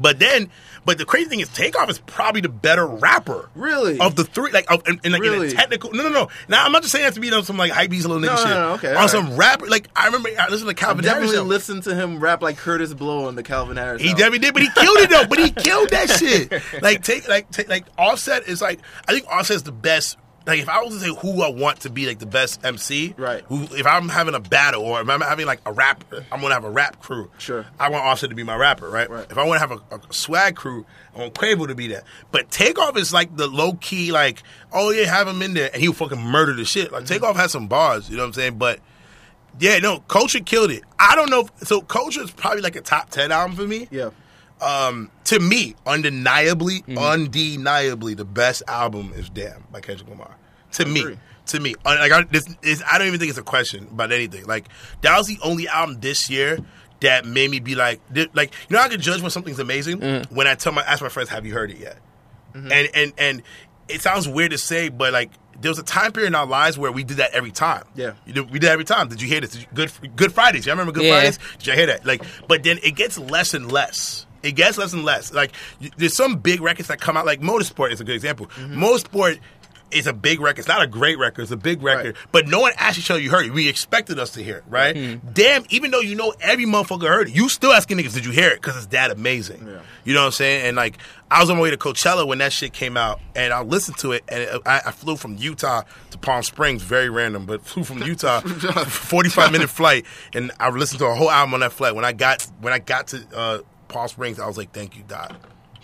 S1: but then but the crazy thing is Takeoff is probably the better rapper.
S3: Really?
S1: Of the three, like, of, in, in, like in
S3: Really?
S1: a technical, no, no, no. Now I'm not just saying that to be on some like hype beast little nigga
S3: No, no,
S1: shit.
S3: no, okay,
S1: on some rapper, like I remember I listened to Calvin Harris.
S3: definitely
S1: show.
S3: listened to him rap like Kurtis Blow on the Calvin Harris.
S1: He
S3: album.
S1: definitely did, but he killed it though. But he killed that shit. Like take like take like Offset is like I think Offset is the best. Like if I was to say who I want to be like the best MC,
S3: Right.
S1: Who if I'm having a battle or if I'm having like a rapper, I'm gonna have a rap crew.
S3: Sure.
S1: I want Offset to be my rapper, right?
S3: Right.
S1: If I want to have a, a swag crew, I want Quavo to be that. But Takeoff is like the low key, like oh yeah, have him in there, and he'll fucking murder the shit.
S3: Mm-hmm.
S1: Like Takeoff has some bars, you know what I'm saying? But yeah, no, Culture killed it. I don't know. If, so Culture is probably like a top ten album for me
S3: Yeah.
S1: um, to me, undeniably,
S3: Mm-hmm.
S1: undeniably, the best album is "Damn" by Kendrick Lamar. To me,
S3: agree.
S1: to me, Uh, like I, this is, I don't even think it's a question about anything. Like that was the only album this year that made me be like, like you know, I can judge when something's amazing
S3: Mm-hmm.
S1: when I tell my ask my friends, "Have you heard it yet?" And and and it sounds weird to say, but like there was a time period in our lives where we did that every time.
S3: Yeah.
S1: we did every time. Did you hear this? You- Good Good Fridays. You remember Good
S2: Yeah.
S1: Fridays? Did you hear that? Like, but then it gets less and less. It gets less and less. Like, there's some big records that come out. Like Motorsport is a good example.
S3: Mm-hmm.
S1: Motorsport. Is a big record. It's not a great record. It's a big record.
S3: Right.
S1: But no one actually showed you heard it. We expected us to hear it, right?
S3: Hmm.
S1: Damn, even though you know every motherfucker heard it, you still asking niggas, did you hear it? Because it's that amazing.
S3: Yeah.
S1: You know what I'm saying? And like, I was on my way to Coachella when that shit came out, and I listened to it, and I, I flew from Utah to Palm Springs, very random, but flew from Utah, 45 minute flight, and I listened to a whole album on that flight. When I got when I got to uh, Palm Springs, I was like, thank you, God,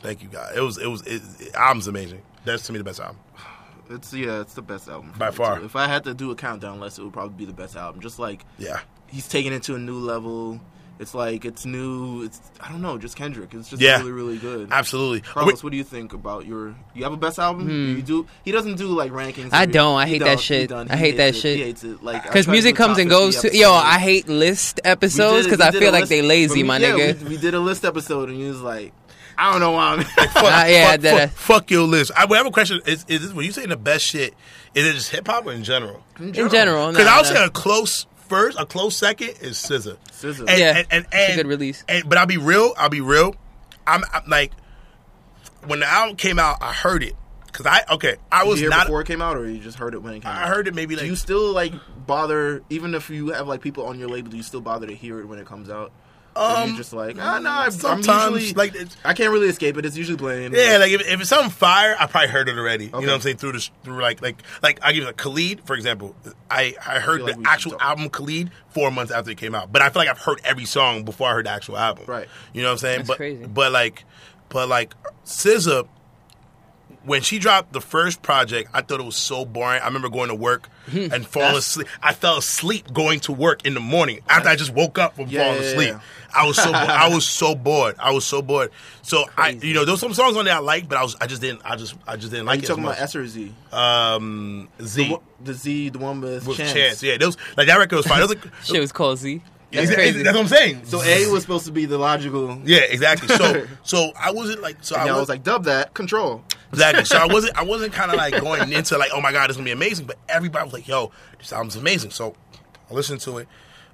S1: thank you, God. It was it was it, it, album's amazing. That's to me the best album.
S3: It's yeah, it's the best album
S1: By far.
S3: too. If I had to do a countdown list, it would probably be the best album. Just like
S1: Yeah.
S3: he's taking it to a new level. It's like it's new. It's I don't know, just Kendrick. It's just
S1: Yeah.
S3: really really good.
S1: Absolutely.
S3: Carlos, what do you think about your? You have a best album? You do. He doesn't do like rankings.
S2: Hmm. I don't. I hate that shit. I hate that shit.
S3: He hates it. Like
S2: Because music comes and goes. To, yo. I hate list episodes because I feel like
S3: list-
S2: they lazy,
S3: we-
S2: my
S3: yeah,
S2: nigga.
S3: We, we did a list episode, and he was like, I don't know why I'm.
S1: Fuck,
S2: Uh, yeah,
S1: fuck,
S2: that-
S1: fuck, fuck your list. I would have a question. Is, is this when you saying the best shit? Is it just hip hop or in general?
S2: In general,
S1: Because
S2: nah,
S1: I would
S2: nah.
S1: say a close first, a close second is SZA.
S3: SZA.
S1: And,
S2: Yeah,
S1: and, and,
S2: it's a
S1: and-
S2: good release.
S1: And, but I'll be real. I'll be real. I'm, I'm like, when the album came out, I heard it because I okay. I was
S3: you hear
S1: not.
S3: before it came out, or you just heard it when it came out?
S1: I heard it maybe
S3: Do
S1: like
S3: you still like bother, even if you have like people on your label? Do you still bother to hear it when it comes out? Or
S1: Um,
S3: you just like, ah, no, I'm
S1: sometimes,
S3: usually
S1: like,
S3: I can't really escape it. It's usually playing.
S1: Yeah, like if, if it's something fire, I probably heard it already. You know what I'm saying? Through the through like like like I give you a Khalid for example. I I heard
S3: feel like
S1: the
S3: we
S1: actual album Khalid four months after it came out, but I feel like I've heard every song before I heard the actual album.
S3: Right.
S1: You know what I'm saying?
S2: That's
S1: but
S2: crazy.
S1: but like but like SZA. When she dropped the first project, I thought it was so boring. I remember going to work
S3: Hmm.
S1: and falling asleep. I fell asleep going to work in the morning after I just woke up from
S3: Yeah,
S1: falling
S3: yeah,
S1: asleep.
S3: yeah.
S1: I was so bo- I was so bored. I was so bored. So I, you know, there was some songs on there I liked, but I was I just didn't I just I just didn't
S3: Are
S1: like
S3: you
S1: it.
S3: talking
S1: as
S3: about
S1: much.
S3: S or Z?
S1: um Z
S3: The, one- the Z, the one with,
S1: with
S3: Chance.
S1: chance. Yeah, those like that record was fine. It was like,
S2: Shit was called Z. That's
S1: Exa-
S2: crazy.
S1: That's what I'm saying.
S3: So A was supposed to be the logical.
S1: yeah, exactly. So so I wasn't like so
S3: And
S1: I
S3: I
S1: was,
S3: was like, dub that, control.
S1: Exactly. So I wasn't I wasn't kind of like going into like, oh my god, it's gonna be amazing. But everybody was like, yo, this album's amazing. So I listened to it,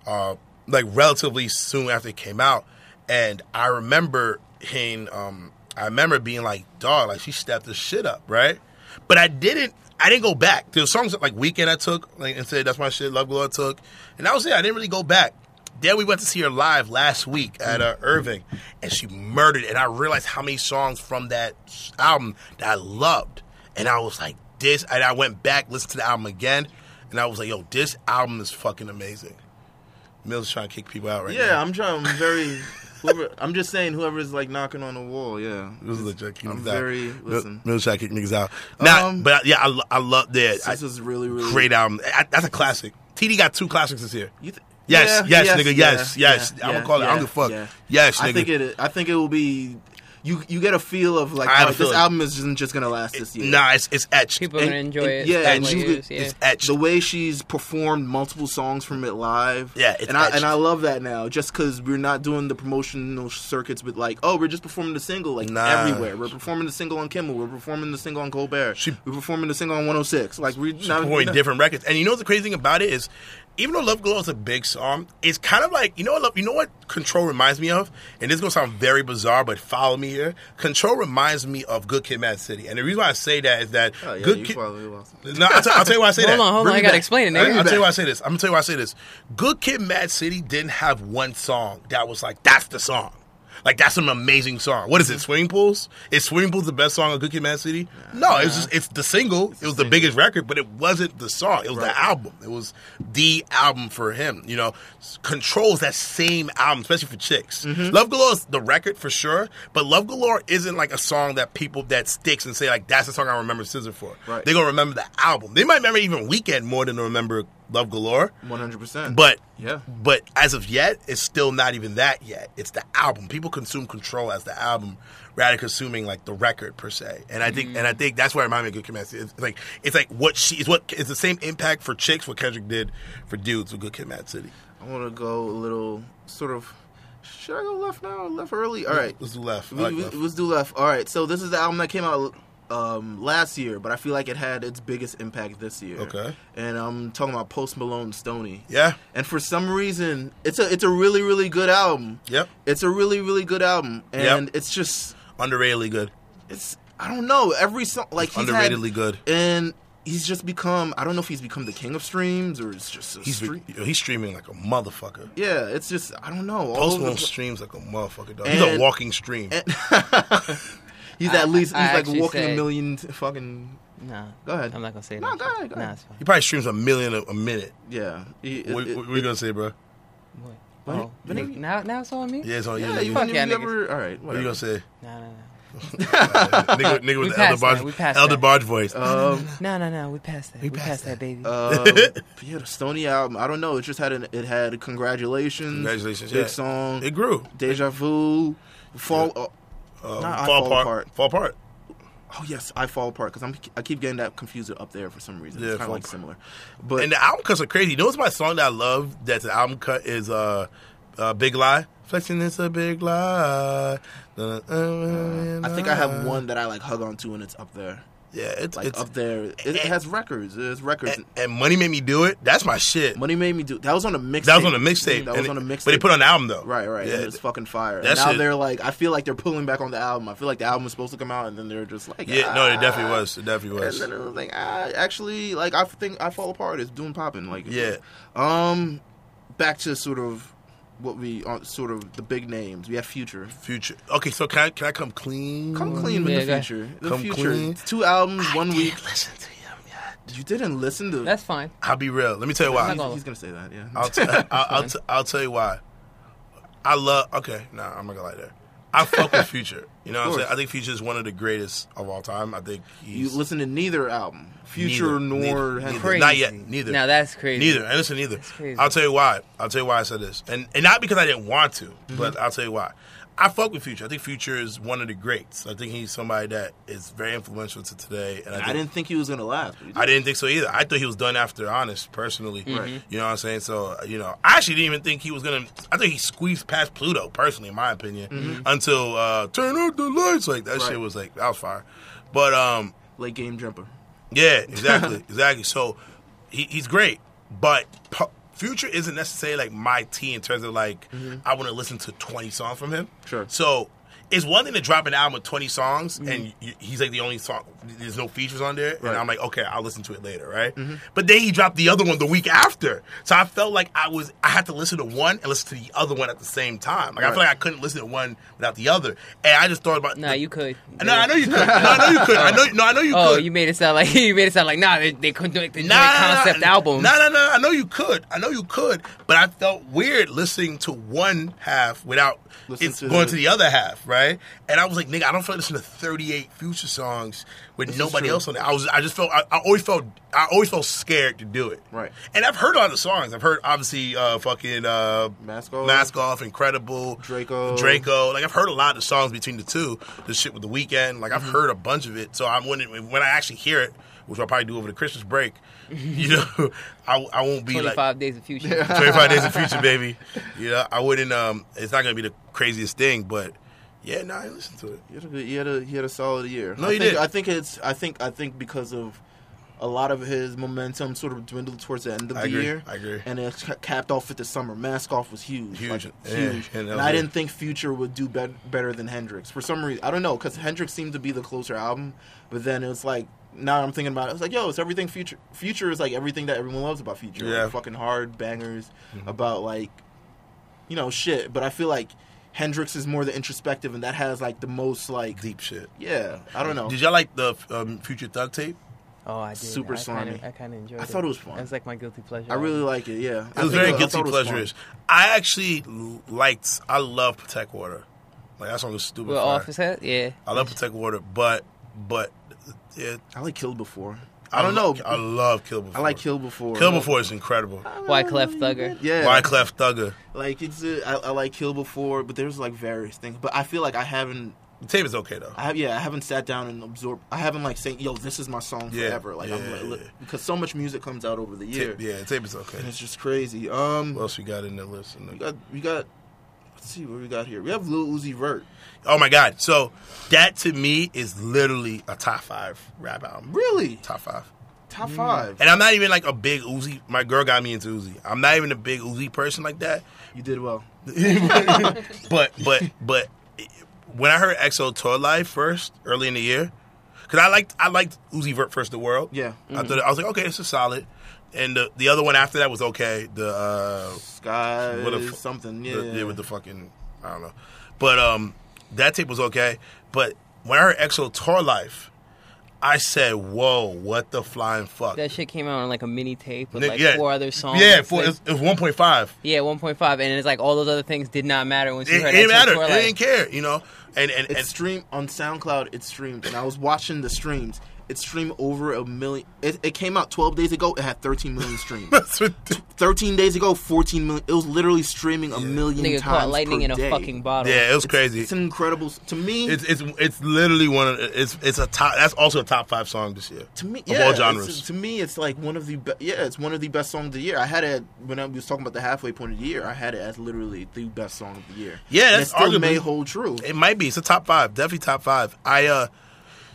S1: uh, like relatively soon after it came out, and I remember hearing, um, I remember being like, dog, like she stepped the shit up, right? But I didn't. I didn't go back. There were songs like Weekend I took, like and said that's my shit. Love Galore I took, and that was it. I didn't really go back. Then we went to see her live last week at uh, Irving, and she murdered. And I realized how many songs from that album that I loved, and I was like, "This." And I went back, listened to the album again, and I was like, "Yo, this album is fucking amazing." Mills trying to kick people out right
S3: Yeah,
S1: now.
S3: I'm trying. I'm very. Whoever, I'm just saying, whoever's like knocking on the wall. Yeah,
S1: This is legit. Kick
S3: I'm very-
S1: out.
S3: listen.
S1: Mills trying to kick niggas out. Nah,
S3: Um,
S1: but yeah, I, I love that. I-
S3: this is really, really
S1: great album. I- That's a classic. TD got two classics this year.
S3: You th-
S1: Yes,
S3: Yeah,
S1: yes, nigga, yes,
S3: yeah,
S1: yes.
S3: yeah,
S1: I'm gonna call it. I don't
S3: yeah,
S1: give a fuck.
S3: yeah.
S1: Yes,
S3: I think it. I think it will be. You you get a feel of like oh, this
S1: feeling.
S3: album isn't just gonna last this year.
S1: Nah, it's it's etched.
S2: People
S3: And-
S2: gonna enjoy
S3: and-
S2: it.
S3: yeah, and
S2: what
S3: you
S2: years, yeah.
S1: It's etched.
S3: the way she's performed multiple songs from it live.
S1: Yeah, it's
S3: and I
S1: etched.
S3: and I love that now. Just because we're not doing the promotional circuits, but like, oh, we're just performing the single like
S1: Nah.
S3: everywhere. We're performing the single on Kimmel. We're performing the single on Colbert.
S1: She-
S3: we're performing the single on 106. Like we're
S1: She's
S3: not
S1: performing different records. And you know what the crazy thing about it is, even though Love Galore is a big song, it's kind of like you know what you know what Control reminds me of, and this is gonna sound very bizarre, but follow me here. Control reminds me of Good Kid, Mad City, and the reason why I say that is that
S3: Oh, yeah,
S1: Good Kid.
S3: probably will.
S1: No, I'll, tell- I'll tell you why I say
S2: Hold
S1: that.
S2: on, hold
S3: Bring
S2: on. I gotta
S3: back.
S2: explain it,
S3: Bring
S2: nigga.
S3: me
S1: I'll tell you why I say this. I'm gonna tell you why I say this. Good Kid, Mad City didn't have one song that was like that's the song. Like that's an amazing song. What is it? Swimming pools? Is swimming pools the best song of Good Kid, Mad City? No, it's just it's the single. it was the biggest record, but it wasn't the song. It was
S3: Right.
S1: the album. It was the album for him. You know, controls that same album, especially for chicks.
S3: Mm-hmm.
S1: Love Galore is the record for sure, but Love Galore isn't like a song that people that sticks and say like that's the song I remember SZA for.
S3: Right.
S1: They're gonna remember the album. They might remember even Weekend more than they remember Love Galore.
S3: 100. percent
S1: But
S3: Yeah.
S1: but as of yet, it's still not even that yet. It's the album. People consume Control as the album rather than consuming like the record per se. And I think and I mm. think that's why it reminds me of Good Kid, Mad City. It's like it's like what she is what it's the same impact for chicks what Kendrick did for dudes with Good Kid, Mad City.
S3: I want to go a little sort of. Should I go left now? Left early? All right.
S1: let's do left. Like
S3: we-
S1: left.
S3: let's do left. All right. So this is the album that came out um, last year, but I feel like it had its biggest impact this year.
S1: Okay.
S3: And I'm talking about Post Malone, Stoney.
S1: Yeah.
S3: And for some reason, it's a it's a really really good album.
S1: Yep.
S3: It's a really really good album, and
S1: Yep.
S3: it's just
S1: Underratedly good.
S3: it's I don't know every song like he's had-
S1: Underratedly good.
S3: and he's just become I don't know if he's become the king of streams or it's just a
S1: He's
S3: stream.
S1: he's streaming like a motherfucker.
S3: Yeah, it's just I don't know. all
S1: Post Malone streams like a motherfucker. Dog. He's a walking stream.
S3: He's at least
S2: I
S3: he's like walking
S2: say-
S3: a million fucking.
S2: Nah.
S3: Go ahead.
S2: I'm not gonna say
S3: No,
S2: that.
S3: go ahead, go
S2: Nah,
S3: ahead.
S2: it's fine.
S1: he probably streams a million a, a minute.
S3: Yeah. He, it-
S1: What,
S3: it-
S1: what, what you gonna say, bro?
S2: What?
S3: But-
S2: Oh,
S3: but
S2: you-
S3: he-
S2: now, now it's on me.
S1: Yeah, it's on you.
S3: yeah,
S1: nigga.
S3: you,
S2: Fuck
S3: you
S2: yeah,
S3: never. All right.
S1: What are
S3: you
S1: gonna say?
S2: No, no, no.
S1: nigga, nigga
S2: We
S1: with the
S2: passed
S1: elder barge,
S2: that, we
S1: elder barge voice.
S3: Um,
S2: No, no, no. We passed that. We,
S1: passed
S2: passed
S1: that.
S2: that, baby.
S3: uh, yeah, the Stoney album. I don't know. It just had an. It had congratulations.
S1: Congratulations,
S3: Big
S1: yeah.
S3: song.
S1: It grew.
S3: Deja vu. Fall. Uh,
S1: Uh,
S3: Not I
S1: fall,
S3: Fall
S1: apart.
S3: Apart.
S1: Fall apart.
S3: oh yes, I fall apart because I'm. I keep getting that confused up there for some reason.
S1: Yeah,
S3: it's kind of like
S1: Apart.
S3: similar. But
S1: And the album cuts are crazy. You know what's my song that I love? That's the album cut is uh, uh Big Lie. Flexing is a big lie.
S3: I think I have one that I like hug onto and it's up there.
S1: Yeah, it's
S3: Like
S1: it's
S3: up there. It, it has records. It has records.
S1: and, and Money Made Me Do It. That's my shit.
S3: Money made me do. That was on a mixtape.
S1: That was on a mixtape.
S3: That was on a mixtape.
S1: But they put on the album though.
S3: Right, right.
S1: Yeah,
S3: And it's fucking fire.
S1: that
S3: And now
S1: shit-
S3: they're like, I feel like they're pulling back on the album. I feel like the album was supposed to come out, and then they're just like,
S1: yeah. No, it definitely
S3: "Ah."
S1: was. It definitely was.
S3: And then it was like, ah, actually, like I think I fall apart. It's doing popping. Like,
S1: Yeah.
S3: Um, back to sort of what we uh, sort of the big names. We have Future.
S1: Future. Okay, so can I can I come clean?
S3: Come clean with
S2: Yeah,
S3: the future. The
S1: Come
S3: future.
S1: clean.
S3: Two albums, one
S1: I
S3: week.
S1: can't listen to him yet.
S3: You didn't listen to.
S2: That's fine.
S1: I'll be real. Let me tell you why.
S2: I'm
S3: he's, he's gonna say that. Yeah.
S1: I'll, t- I'll, I'll, t- I'll tell you why. I love. Okay, nah, I'm not gonna lie there. I fuck with Future. You know what I'm saying? I think Future is one of the greatest of all time. I think
S3: you
S1: he's
S3: listen to neither album, Future
S1: Neither,
S3: nor
S1: neither, neither.
S2: Crazy.
S1: Not yet. Neither.
S2: Now that's crazy.
S1: neither. And listen, neither.
S2: crazy.
S1: I'll tell you why. I'll tell you why I said this, and and not because I didn't want to,
S3: Mm-hmm.
S1: but I'll tell you why. I fuck with Future. I think Future is one of the greats. I think he's somebody that is very influential to today. And I,
S3: I didn't think he was gonna last. Did.
S1: I didn't think so either. I thought he was done after Honest, personally.
S3: Right.
S1: You know what I'm saying? So, you know, I actually didn't even think he was going to. I think he squeezed past Pluto, personally, in my opinion, until uh, Turn Out the Lights. Like, that
S3: Mm-hmm. Right.
S1: shit was like, that was fire. But, um,
S3: Late game jumper.
S1: yeah, exactly, exactly. So, he, he's great. But pu- Future isn't necessarily like my T in terms of like, I want to listen to 20 songs from him.
S3: Mm-hmm. Sure.
S1: So, it's one thing to drop an album with 20 songs
S3: Mm-hmm.
S1: and he's like the only song, there's no features on there.
S3: Right. Mm-hmm.
S1: And I'm like, okay, I'll listen to it later, right? But then he dropped the other one the week after. So I felt like I was, I had to listen to one and listen to the other one at the same time. Like, I feel like I couldn't listen to one without the other. And I just thought about,
S2: Nah, you could.
S1: No, I know you could. No, I know you could. I know, no, I know you
S2: Oh,
S1: could.
S2: you made it sound like you made it sound like nah, they, they couldn't do like the
S1: Nah, nah, nah,
S2: concept
S1: nah.
S2: album.
S1: No, no, no. I know you could. I know you could. But I felt weird listening to one half without
S3: Listen
S1: it's
S3: to
S1: going
S3: the-
S1: to the other half, right? And I was like, nigga, I don't feel like listening to 38 future songs with
S3: This
S1: nobody else on it. I was, I just felt, I, I always felt, I always felt scared to do it.
S3: Right.
S1: And I've heard a lot of songs. I've heard obviously, uh, fucking, uh,
S3: Mask Off.
S1: Mask Off, Incredible,
S3: Draco.
S1: Draco. Like I've heard a lot of the songs between the two. The shit with the Weeknd. Like
S3: Mm-hmm.
S1: I've heard a bunch of it. So I'm when when I actually hear it, which I'll probably do over the Christmas break, you know, I, I won't be
S2: Twenty
S1: like
S2: five days of future.
S1: 25 days of future, baby. You know, I wouldn't. Um, it's not gonna be the craziest thing, but yeah, no, I listened to it.
S3: He had a, good- he had a he had a solid year.
S1: No,
S3: I
S1: he
S3: think,
S1: did.
S3: I think it's I think I think because of a lot of his momentum sort of dwindled towards the end of
S1: I
S3: the
S1: agree.
S3: year.
S1: I agree.
S3: And it capped off with the summer. Mask off was huge,
S1: Huge.
S3: like,
S1: Yeah,
S3: huge.
S1: and that
S3: And
S1: was
S3: I didn't think Future would do bet better than Hendrix for some reason. I don't know because Hendrix seemed to be the closer album, but then it was like. Now I'm thinking about it. It's like, yo, it's everything Future. Future is like everything that everyone loves about Future.
S1: Yeah.
S3: Like, fucking hard bangers
S1: Mm-hmm.
S3: about like you know, shit. But I feel like Hendrix is more the introspective, and that has like the most like,
S1: Deep shit.
S3: yeah. I don't know.
S1: Did y'all like the um, Future Thug tape?
S2: Oh, I did.
S3: Super
S2: I
S3: slimy.
S2: Kinda, I kind of enjoyed it.
S3: I thought it was fun.
S2: That's like my guilty pleasure.
S3: I really like it. Yeah,
S1: It was very guilty pleasure-ish. I actually liked. I love Patek Water. Like that song was stupid.
S2: Well,
S1: fire.
S2: off his head, yeah.
S1: I love Patek Water, but but yeah,
S3: I like Kill Before. I don't know.
S1: I love Kill Before.
S3: I like Kill Before.
S1: Kill Before is incredible.
S2: Why Wyclef Thugger.
S3: Yeah.
S1: Why Wyclef Thugger.
S3: Like it's. Uh, I, I like Kill Before, but there's like various things. But I feel like I haven't.
S1: The tape is okay though.
S3: I have. Yeah, I haven't sat down and absorbed. I haven't like saying, "Yo, this is my song
S1: Yeah,
S3: forever." Like I'm like,
S1: yeah.
S3: because so much music comes out over the year,
S1: Tape, yeah, tape is okay.
S3: and it's just crazy. Um,
S1: What else we got in the list? In
S3: we got we got Let's see what we got here. We have Lil Uzi Vert.
S1: Oh my god! So that to me is literally a top five rap album.
S3: Really?
S1: Top five.
S3: Top five.
S1: And I'm not even like a big Uzi. My girl got me into Uzi. I'm not even a big Uzi person like that.
S3: You did well.
S1: But but but when I heard XO Tour Llif3 first early in the year, because I liked I liked Uzi Vert First the World.
S3: Yeah.
S1: I mm-hmm. thought I was like, okay, this is solid. And the the other one after that was okay. The uh,
S3: Sky
S1: What a
S3: something. Yeah.
S1: the- yeah, with the fucking I don't know, but um, that tape was okay. But when I heard XO Tour Llif3, I said, "Whoa, what the flying fuck!"
S2: That shit came out on like a mini tape with like
S1: yeah.
S2: four other songs.
S1: Yeah, four,
S2: Like-
S1: it, was, one point five.
S2: yeah, 1.5, and it's like all those other things did not matter once you
S1: It,
S2: heard
S1: it didn't
S2: EXO
S1: matter.
S2: Tour
S1: It
S2: Life.
S1: didn't care, you know. And and,
S3: It's
S1: and
S3: streamed on SoundCloud. It streamed, and I was watching the streams. It streamed over a million. It, it came out 12 days ago. It had 13 million streams.
S1: That's what-
S3: 13 days ago, 14 million. It was literally streaming a million
S2: Nigga
S3: times
S2: caught lightning
S3: per
S2: in a
S3: day.
S2: fucking bottle.
S1: yeah, it was crazy.
S3: It's incredible. To me,
S1: It's it's it's literally one of it's it's a top. That's also a top five song this year.
S3: to me,
S1: of
S3: yeah,
S1: all
S3: it's-
S1: genres.
S3: to me, it's like one of the be- yeah, it's one of the best songs of the year. I had it when I was talking about the halfway point of the year. I had it as literally the best song of the year.
S1: Yeah,
S3: And
S1: that's
S3: it still
S1: arguably-
S3: may hold true.
S1: It might be. It's a top five. Definitely top five. I uh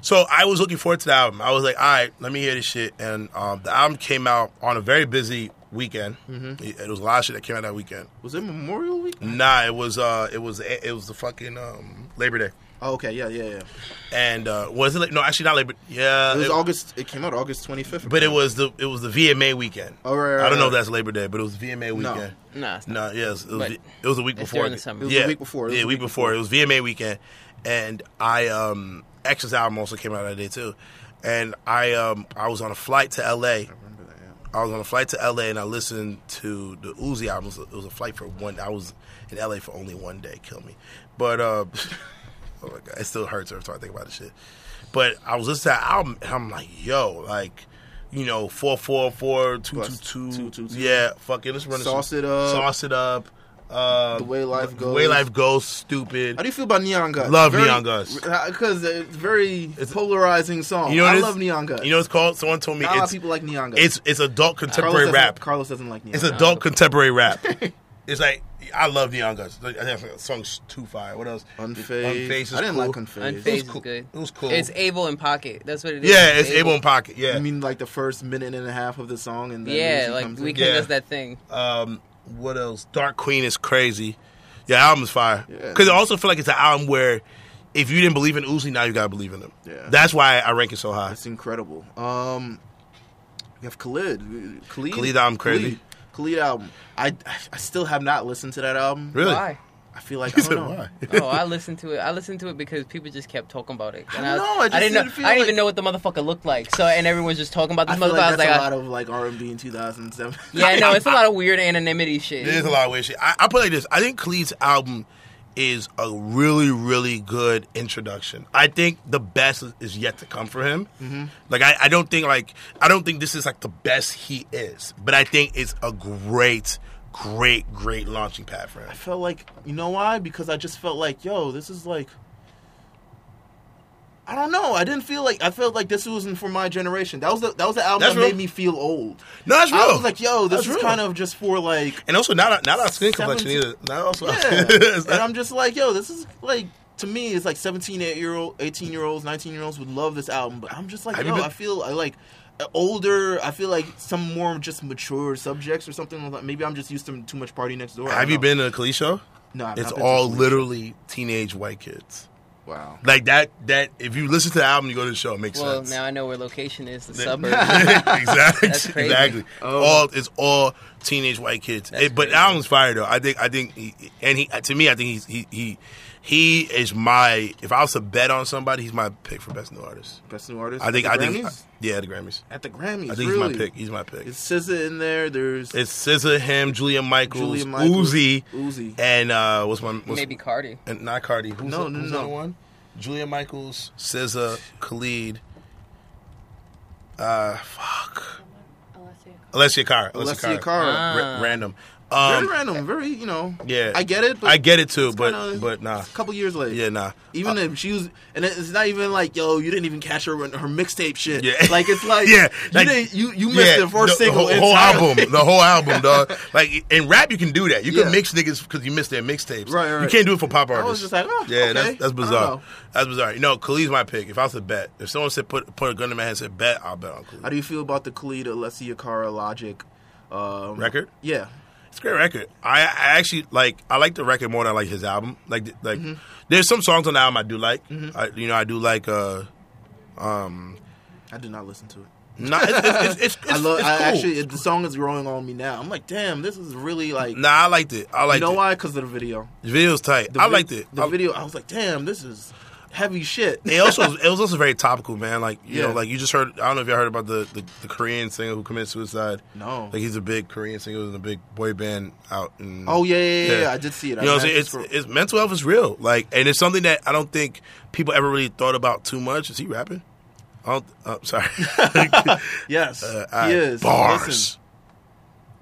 S1: so I was looking forward to the album. I was like, all right, let me hear this shit. And um, the album came out on a very busy weekend.
S3: Mm-hmm.
S1: It, it was a lot of shit that came out that weekend.
S3: Was it Memorial Week?
S1: Nah, it was uh it was it was the fucking um Labor Day.
S3: Oh, okay, yeah, yeah, yeah.
S1: And uh was it like no actually not Labor yeah
S3: It was
S1: it-
S3: August. It came out August 25th.
S1: but it was the it was the VMA weekend.
S3: Oh, right, right,
S1: I don't know
S3: right.
S1: if that's Labor Day, but it was VMA weekend.
S2: Nah, it's not.
S1: No, yes, it was, it was a week before.
S2: during the summer. It
S3: was
S1: yeah,
S3: the week before.
S1: Yeah, week
S3: before.
S1: It was VMA weekend, and I um X's album also came out that day too, and I um I was on a flight to LA.
S3: remember that, yeah.
S1: I was on a flight to LA and I listened to the Uzi album. It was a flight for one. I was in LA for only one day. Kill me, but uh, oh my god, it still hurts every time I think about this shit. But I was listening to that album and I'm like, yo, like. You know, four four four two two
S3: Plus
S1: two.
S3: two, two, two.
S1: Yeah, fucking let's run this
S3: Sauce it up.
S1: Sauce it up. Uh,
S3: The Way Life goes.
S1: The
S3: Goes.
S1: way life goes. Stupid.
S3: How do you feel about Neon Guts?
S1: Love
S3: Very-
S1: Neon Guts.
S3: because it's very
S1: It's-
S3: polarizing song.
S1: You know
S3: I love Neon Guts.
S1: You know what it's called? Someone told me
S3: not a lot of
S1: it's
S3: people like Neon Guts.
S1: it's it's adult contemporary
S3: doesn't-
S1: rap.
S3: Carlos doesn't like Neon.
S1: It's
S3: Guts.
S1: adult contemporary rap. it's like I love Neon Guts. I think the song's too fire. What else?
S3: Unfazed.
S1: Unfazed is
S3: I didn't
S1: cool.
S3: like Unfazed.
S1: It was
S2: Unfazed is
S1: cool.
S2: good.
S1: It was cool.
S2: It's Able in Pocket. That's what it is.
S1: yeah, it's able in pocket. Yeah.
S3: I mean, like the first minute and a half of the song, and then
S2: yeah, like
S3: comes
S2: we
S3: in.
S2: can
S1: Yeah.
S2: does that thing.
S1: um, what else? Dark Queen is crazy. Yeah, album's fire.
S3: Yeah.
S1: Because I also feel like it's an album where if you didn't believe in Uzi, now you gotta believe in him.
S3: Yeah.
S1: That's why I rank it so high.
S3: It's incredible. Um, we have Khalid. Khalid,
S1: Khalid album crazy.
S3: Khalid, Khalid album. I I still have not listened to that album.
S1: Really?
S2: Why?
S3: I feel like
S1: He
S3: I don't know.
S1: why?
S2: oh, I listened to it. I listened to it because people just kept talking about it.
S3: I don't know, I just
S2: didn't know.
S3: didn't feel
S2: I didn't
S3: like-
S2: even know what the motherfucker looked like. So, and everyone's just talking about
S3: I
S2: this
S3: feel
S2: motherfucker.
S3: like
S2: I was
S3: that's
S2: like,
S3: a
S2: I-
S3: lot of like R and B in 2007.
S2: yeah, no, it's a lot of weird anonymity shit.
S1: There's a lot of weird shit. I, I put it like this. I think Khalid's album is a really, really good introduction. I think the best is- is yet to come for him. Mm-hmm. Like I, I don't think like I don't think this is like the best he is, but I think it's a great, great, great launching pad for him.
S3: I felt like you know why? Because I just felt like, yo, this is like I don't know. I didn't feel like I felt like this wasn't for my generation. That was the that was the album
S1: That's
S3: that
S1: real.
S3: made me feel old.
S1: No, that's real.
S3: I was like, yo, this
S1: That's
S3: is
S1: real.
S3: kind of just for like
S1: and also not not our skin complexion either. Not also.
S3: yeah. And I'm just like, yo, this is like to me, it's like 17 year old, 18 year olds, 19 year olds would love this album, but I'm just like, yo,
S1: been-
S3: I feel I like older. I feel like some more just mature subjects or something. Like Maybe I'm just used to too much party next door.
S1: Have you
S3: know.
S1: been to a Khalid show?
S3: No, I've
S1: It's
S3: not been to
S1: all
S3: a Khalid
S1: literally teenage white kids.
S3: Wow.
S1: Like that. That if you listen to the album, you go to the show. It makes
S2: Well,
S1: sense.
S2: now I know where location is. The
S1: Yeah.
S2: suburbs.
S1: exactly.
S2: That's crazy.
S1: Exactly.
S3: Oh.
S1: All it's all teenage white kids. It- but the album's fire though. I think. I think. He, and he to me, I think he's he he he is my. If I was to bet on somebody, he's my pick for best new artist.
S3: Best new artist.
S1: I think.
S3: At
S1: I
S3: the
S1: think. Yeah, the Grammys.
S3: at the Grammys.
S1: I think
S3: really?
S1: he's my pick. He's my pick.
S3: It's SZA in there. There's
S1: It's SZA, him, Julia Michaels,
S3: Julia Michaels,
S1: Uzi,
S3: Uzi.
S1: and uh, what's my what's,
S2: Maybe Cardi.
S1: and not Cardi. Who's
S3: No,
S1: the,
S3: no,
S1: who's
S3: no.
S1: the one? Julia Michaels, SZA, Khalid. Uh, fuck.
S4: Alessia.
S1: Alessia Cara.
S3: Alessia Cara.
S2: Ah.
S1: Ra- random. Um,
S3: very random, very you know.
S1: Yeah.
S3: I get it. But
S1: I get it too, but
S3: kinda-
S1: but nah.
S3: A couple years later.
S1: Yeah, nah.
S3: Even
S1: Uh,
S3: if she was, and it's not even like, yo, you didn't even catch her her mixtape shit.
S1: Yeah.
S3: like it's like,
S1: Yeah,
S3: you
S1: like-
S3: didn't, you you missed the first single,
S1: whole, whole album, the whole album, dog. Like in rap, you can do that. You
S3: Yeah.
S1: can mix niggas because you missed their mixtapes.
S3: Right, right.
S1: You can't do it for pop
S3: I
S1: artists.
S3: was just like, oh,
S1: yeah,
S3: okay.
S1: that's that's bizarre. That's bizarre. You know, Khalid's my pick. If I was to bet, if someone said put put a gun in my hand and said bet, I'll bet on Khalid.
S3: How do you feel about the Khalid Alessia Cara Logic um,
S1: Record?
S3: Yeah,
S1: It's a great record. I, I actually like. I like the record more than I like his album. Like like,
S3: Mm-hmm.
S1: there's some songs on the album I do like. I, you know, I do like. uh um,
S3: I did not listen to it.
S1: No, it's, it's, it's, it's,
S3: I love.
S1: it's
S3: I
S1: cool.
S3: actually, the song is growing on me now. I'm like, damn, this is really like.
S1: Nah, I liked it. I liked
S3: you know
S1: it.
S3: why? Because of the video.
S1: The video's tight.
S3: The
S1: I
S3: vi-
S1: liked it.
S3: The
S1: I-
S3: video. I was like, damn, this is heavy shit.
S1: It also it was also very topical, man. Like you
S3: Yeah.
S1: know, like you just heard. I don't know if you heard about the, the, the Korean singer who committed suicide.
S3: No.
S1: like he's a big Korean singer in a big boy band out. In,
S3: Oh yeah, yeah, yeah,
S1: Yeah.
S3: I did see it. I
S1: You know, I'm
S3: mean,
S1: saying? It's, it's mental health is real. Like, and it's something that I don't think people ever really thought about too much. Is he rapping? I don't. Uh, sorry.
S3: yes,
S1: Uh,
S3: he
S1: alright,
S3: is.
S1: Bars.
S3: Listen,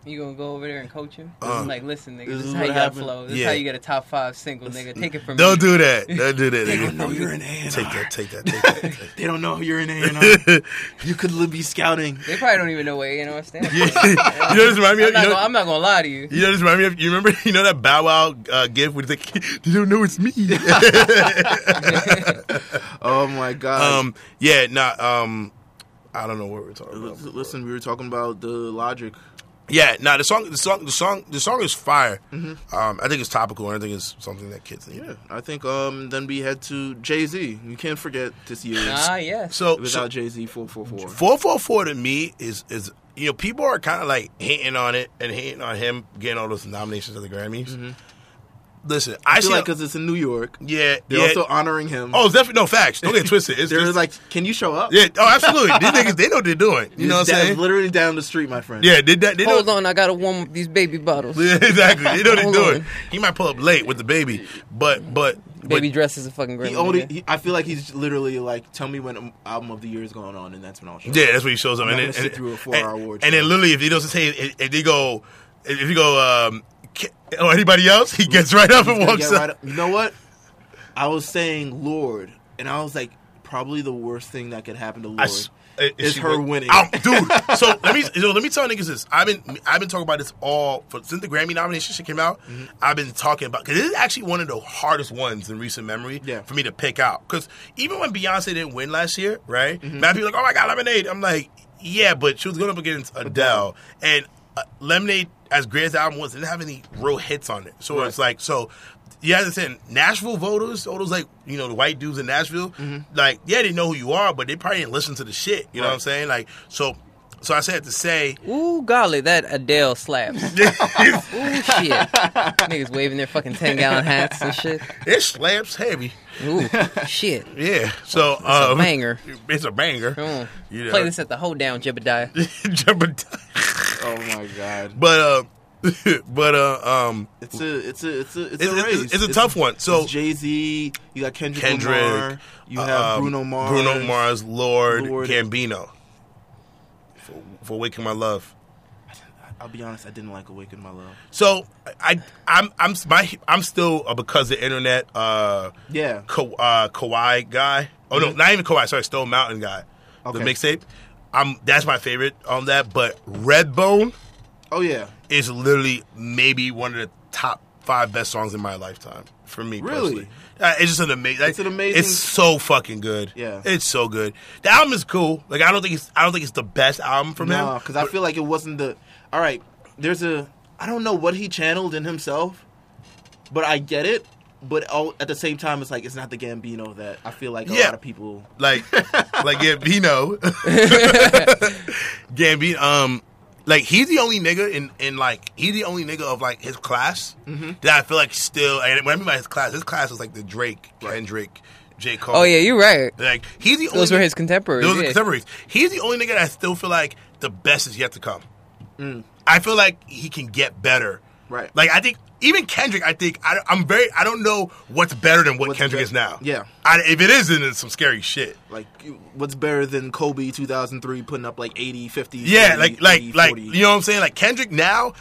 S2: You gonna go over there and coach him?
S1: Uh,
S2: like, listen, nigga,
S3: this
S2: this,
S3: is
S2: is how you gotta
S3: happened.
S2: flow. This
S1: Yeah.
S2: is how you get a top five single, nigga. Take it from me.
S1: Don't
S2: me.
S1: do that. Don't do that.
S3: they don't know you're an A
S1: Take that. Take that. Take that.
S3: They don't know you're an A. You could be scouting.
S2: They probably don't even know what A&R stands for.
S1: you know this remind me
S2: I'm
S1: of?
S2: not,
S1: You know,
S2: gonna, I'm not gonna lie to you.
S1: you know this remind me of? You remember? You know that Bow Wow uh, gif where he's like, "You don't know it's me."
S3: Oh my god.
S1: um. Yeah. Nah. Um. I don't know what we're talking about.
S3: Listen, listen, we were talking about the logic.
S1: Yeah, nah, the song, the song, the song, the song is fire.
S3: Mm-hmm.
S1: Um, I think it's topical, and I think it's something that kids need.
S3: Yeah, I think um then we head to Jay Z. You can't forget this year
S2: Ah, yes.
S1: So,
S3: without
S1: so
S3: Jay Z four four four.
S1: four four four to me is is you know people are kind of like hating on it and hating on him getting all those nominations at the Grammys. Listen, I.
S3: I
S1: see
S3: feel like because it's in New York,
S1: yeah,
S3: they're
S1: yeah.
S3: also honoring him.
S1: oh, it's definitely no facts. Don't get twisted. It's
S3: they're
S1: just,
S3: like, can you show up?
S1: yeah, oh, absolutely. These niggas, they know what they're doing. You know what I'm
S3: That's
S1: saying?
S3: Literally down the street, my friend.
S1: Yeah, they, they, they know.
S2: Hold on, I gotta warm up these baby bottles.
S1: Yeah, exactly. They know what they're doing.
S2: on.
S1: He might pull up late with the baby, but but
S2: Baby
S1: but,
S2: dress is a fucking great.
S3: He only, he, I feel like he's literally like, tell me when album of the year is going on, and that's when I'll show.
S1: Yeah, that's what he shows up.
S3: I'm
S1: and then,
S3: sit
S1: and,
S3: through a four-hour
S1: and,
S3: award
S1: and
S3: show.
S1: then literally, if he doesn't say, if, if he go, if you go, um, Or anybody else, he gets right up and walks up.
S3: right up. You know what? I was saying Lorde, and I was like, probably the worst thing that could happen to
S1: Lorde s- uh,
S3: is her
S1: win-
S3: winning.
S1: Um, dude. So let me so let me tell niggas this. I've been I've been talking about this all for, since the Grammy nomination shit came out.
S3: Mm-hmm.
S1: I've been talking about because this is actually one of the hardest ones in recent memory
S3: Yeah.
S1: for me to pick out. Because even when Beyonce didn't win last year, right?
S3: Mm-hmm.
S1: Mad people like, oh my god, Lemonade. I'm like, yeah, but she was going up against Adele, and uh, Lemonade, as great as the album was, didn't have any real hits on it. So
S3: Right.
S1: it's like so. You have to say Nashville voters, all those like you know the white dudes in Nashville, like yeah they know who you are, but they probably didn't listen to the shit. You know what I'm saying? Like so, so I said to say,
S2: Ooh, golly, that Adele slaps. Ooh, shit. Niggas waving their fucking 10 gallon hats and shit.
S1: it slaps heavy.
S2: Ooh, shit.
S1: Yeah, so
S2: It's a
S1: um,
S2: banger.
S1: It's a banger.
S2: Mm.
S1: You know.
S2: Play this at the hold down, Jebediah.
S3: oh my god!
S1: but uh, but uh, um,
S3: It's a it's a it's a it's,
S1: It's-
S3: a
S1: it's-
S3: race.
S1: it's a tough one. So-
S3: Jay Z, you got Kendrick,
S1: Kendrick,
S3: Lamar, you have
S1: um,
S3: Bruno Mars,
S1: Bruno Mars, Lorde,
S3: Lorde.
S1: Gambino, for, for waking my love.
S3: I'll be honest, I didn't like "Awaken My Love."
S1: So I I'm I'm my I'm still a because of the internet uh
S3: Yeah,
S1: Ka, uh Kauai guy. Oh no, not even Kauai. Sorry, Stone Mountain guy.
S3: Okay.
S1: The mixtape. I'm that's my favorite on that. But Redbone
S3: oh yeah,
S1: is literally maybe one of the top five best songs in my lifetime for me.
S3: Really?
S1: personally. Uh, it's just an amazing.
S3: It's an amazing-
S1: It's so fucking good.
S3: Yeah.
S1: it's so good. The album is cool. Like I don't think it's I don't think it's the best album from
S3: no,
S1: him.
S3: because I feel like it wasn't the. All right, there's a. I don't know what he channeled in himself, but I get it. But all, at the same time, it's like it's not the Gambino that I feel like a
S1: Yeah.
S3: lot of people.
S1: like like Gambino. Gambino, um, like he's the only nigga in in like he's the only nigga of like his class
S3: Mm-hmm.
S1: that I feel like still. And when I mean by his class, his class is like the Drake, Kendrick, J Cole.
S2: Oh, yeah, you're right.
S1: Like he's the only.
S2: Those were his contemporaries.
S1: Those are
S2: yeah.
S1: contemporaries. He's the only nigga that I still feel like the best is yet to come.
S3: Mm.
S1: I feel like he can get better.
S3: Right.
S1: Like I think even Kendrick, I think I, I'm very. I don't know what's better than what
S3: What's
S1: Kendrick
S3: be-
S1: is now.
S3: Yeah.
S1: I, if it is, then it's some scary shit.
S3: Like, what's better than Kobe 2003 putting up like 80, 50,
S1: Yeah,
S3: 40,
S1: like like
S3: 80,
S1: like
S3: 40?
S1: you know what I'm saying? Like Kendrick now,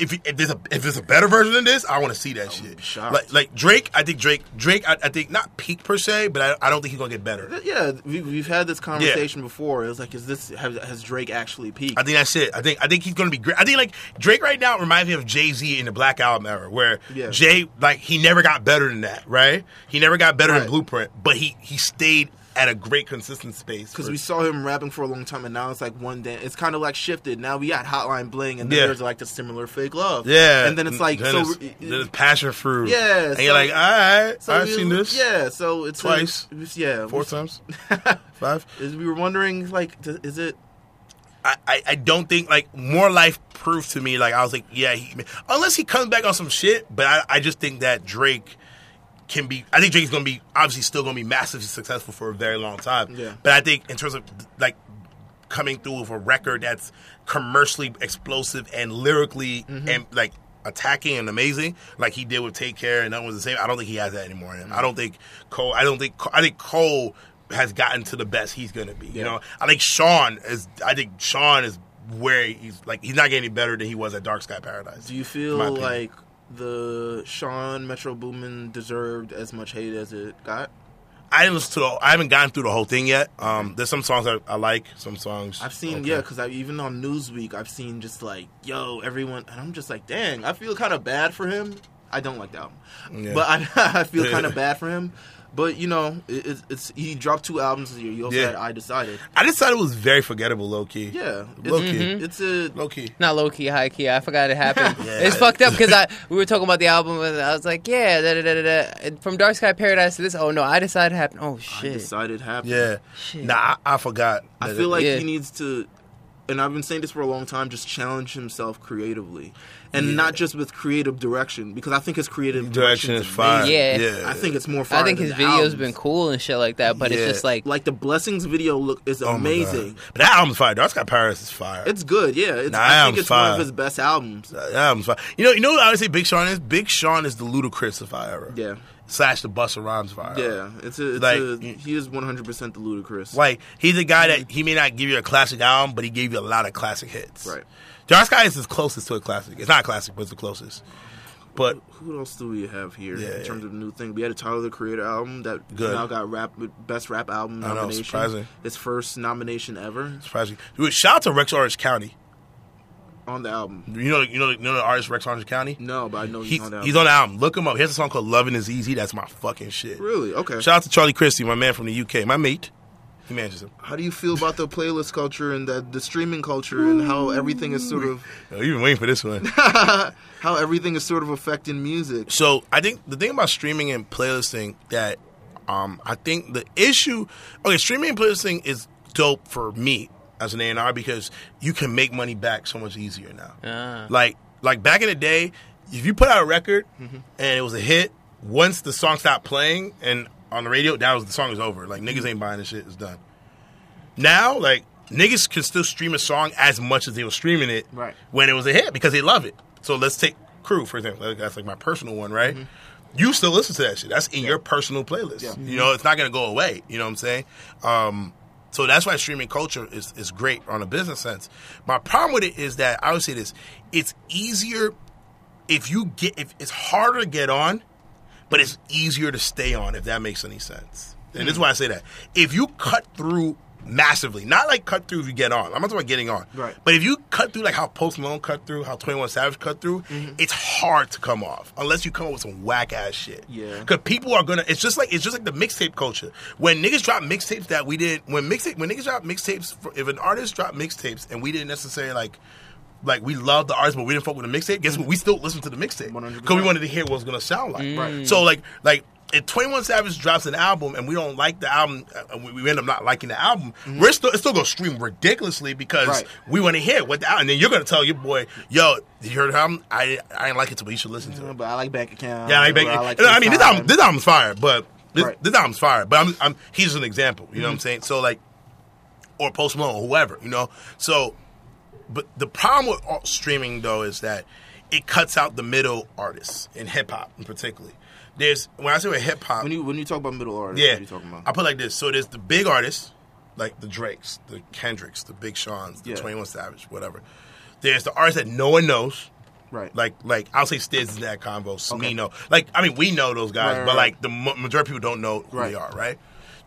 S1: if, if there's a if there's a better version than this, I want to see that shit. Like like Drake, I think Drake Drake, I, I think not peak per se, but I, I don't think he's gonna get better.
S3: Yeah, we, we've had this conversation before. It was like, is this has, has Drake actually peaked?
S1: I think that's it. I think I think he's gonna be great. I think like Drake right now reminds me of Jay Z in the Black Album era, where
S3: Yeah.
S1: Jay like he never got better than that, right? He never got better
S3: Right.
S1: than Blueprint, but he he stayed at a great consistent space
S3: Because we saw him rapping for a long time, and now it's like one day. It's kind of like shifted. Now we got Hotline Bling, and then
S1: Yeah.
S3: there's like the similar fake love.
S1: yeah,
S3: and then it's like
S1: then
S3: so.
S1: it's, then it's passion fruit.
S3: Yeah,
S1: and you're like, all right,
S3: so
S1: I've seen this
S3: Yeah, so it's a-
S1: Twice.
S3: it's- yeah,
S1: four times, five.
S3: Is we were wondering like, is it?
S1: I, I, don't think like more life proved to me like I was like yeah he, unless he comes back on some shit but I, I just think that Drake can be I think Drake's gonna be obviously still gonna be massively successful for a very long time
S3: Yeah.
S1: but I think in terms of like coming through with a record that's commercially explosive and lyrically
S3: Mm-hmm.
S1: and like attacking and amazing like he did with Take Care and that was the same I don't think he has that anymore in him. I don't think Cole I don't think I think Cole has gotten to the best he's gonna be you know I think Sean is I think Sean is where he's like he's not getting any better than he was at Dark Sky Paradise
S3: Do you feel like the Sean Metro Boomin deserved as much hate as it got?
S1: I didn't listen to the I haven't gotten through the whole thing yet um there's some songs I, I like some songs
S3: I've seen
S1: okay.
S3: yeah, because I even on Newsweek I've seen just like yo everyone, and I'm just like dang, I feel kind of bad for him. I don't like the album,
S1: Yeah.
S3: but I, I feel kind of bad for him. But you know, it, it's, it's he dropped two albums this year. You also
S1: Yeah.
S3: had I decided.
S1: I decided it was very forgettable low key
S3: Yeah, it's,
S1: Low key. Mm-hmm.
S3: It's a
S1: low key
S2: Not low key, high key. I forgot it happened.
S1: Yeah.
S2: It's fucked up because I we were talking about the album and I was like, yeah, da, da, da, da, da. And from Dark Sky Paradise to this. Oh no, I decided it happened. Oh shit,
S3: I
S2: shit.
S3: decided happened.
S1: yeah
S2: Shit.
S1: nah I, I forgot
S3: I feel
S1: it-
S3: like
S2: Yeah.
S3: he needs to, and I've been saying this for a long time. Just challenge himself creatively, and
S1: Yeah.
S3: not just with creative direction, because I think his creative
S1: direction is fire.
S2: Yeah.
S1: yeah
S3: I think it's more. Fire
S2: I think
S3: than
S2: his videos
S3: albums.
S2: been cool and shit like that, but
S1: Yeah.
S2: it's just like
S3: Like the blessings video look is
S1: Oh
S3: amazing.
S1: but that album's fire Dark Sky Paradise is fire
S3: It's good, yeah. It's,
S1: Nah,
S3: I think it's
S1: album's
S3: one of his best albums.
S1: that album's fire you know you know what I would say Big Sean is Big Sean is the Ludacris of fire era
S3: Yeah,
S1: slash the Busta Rhymes fire
S3: yeah. It's a, it's
S1: Like,
S3: a he is one hundred percent the Ludacris.
S1: Like he's a guy that he may not give you a classic album, but he gave you a lot of classic hits.
S3: Right.
S1: Dark Sky is his closest to a classic. It's not a classic, but it's the closest. But
S3: Who else do we have here
S1: Yeah,
S3: in terms of new thing? We had a Tyler the Creator album that
S1: Good.
S3: now got rap best rap album
S1: I know,
S3: nomination.
S1: surprising.
S3: His first nomination ever
S1: surprising. Dude, shout out to Rex Orange County.
S3: On the album.
S1: You know, you know, you know the artist Rex Orange County.
S3: No, but I know he's,
S1: He's
S3: on the album.
S1: he's on the album. Look him up. He has a song called "Loving Is Easy." That's my fucking shit.
S3: Really? Okay.
S1: Shout out to Charlie Christie, my man from the UK, my mate. He manages him.
S3: How do you feel about the playlist culture and the, the streaming culture and how everything is sort of
S1: Oh, you've been waiting for this one.
S3: how everything is sort of affecting music?
S1: So I think the thing about streaming and playlisting that um, I think the issue okay, streaming and playlisting is dope for me as an A&R because you can make money back so much easier now.
S2: Ah.
S1: Like like back in the day, if you put out a record and it was a hit, once the song stopped playing and on the radio, that was the song is over. Like niggas ain't buying this shit, it's done. Now, like niggas can still stream a song as much as they were streaming it
S3: Right.
S1: when it was a hit because they love it. So let's take Crew for example. That's like my personal one, right? You still listen to that shit. That's in your personal playlist.
S3: Yeah.
S1: You know, it's not gonna go away. You know what I'm saying? Um, so that's why streaming culture is, is great on a business sense. My problem with it is that I would say this: it's easier if you get if it's harder to get on, but it's easier to stay on if that makes any sense. And this is hmm. why I say that. If you cut through massively, not like cut through if you get on. I'm not talking about getting on.
S3: Right.
S1: But if you cut through like how Post Malone cut through, how 21 Savage cut through, it's hard to come off unless you come up with some whack ass shit.
S3: Yeah.
S1: Because people are gonna. It's just like it's just like the mixtape culture. When niggas drop mixtapes that we didn't. When mixtape when niggas drop mixtapes, if an artist dropped mixtapes and we didn't necessarily like. Like we love the artist, but we didn't fuck with the mixtape. Guess what? We still listen to the mixtape because we wanted to hear what it was gonna sound like.
S3: Right.
S1: So like like if Twenty One Savage drops an album and we don't like the album, uh, and we, we end up not liking the album, we're still it's still gonna stream ridiculously because
S3: Right.
S1: we want to hear what the album. And then you're gonna tell your boy, "Yo, you heard the album? I I didn't like it, but you should listen to it."
S3: But I like bank account.
S1: Yeah, I like,
S3: or I, like
S1: I mean this album this album's fire, but this,
S3: Right.
S1: this album's fire. But I'm, I'm he's an example. You know what I'm saying? So like, or Post Malone, or whoever. You know. So, but the problem with streaming though is that it cuts out the middle artists in hip hop, in particularly. There's when I say with hip hop,
S3: When you when you talk about middle artists,
S1: yeah,
S3: what are you talking about?
S1: I put it like this. So there's the big artists, like the Drakes, the Kendricks, the Big Sean's, the
S3: Yeah.
S1: Twenty One Savage, whatever. There's the artists that no one knows,
S3: Right.
S1: Like, like I'll say Stizz is that combo. Smino. Like, I mean, we know those guys,
S3: Right, right,
S1: but like the majority of people don't know who
S3: Right.
S1: they are, right?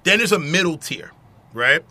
S1: Then there's a middle tier, right?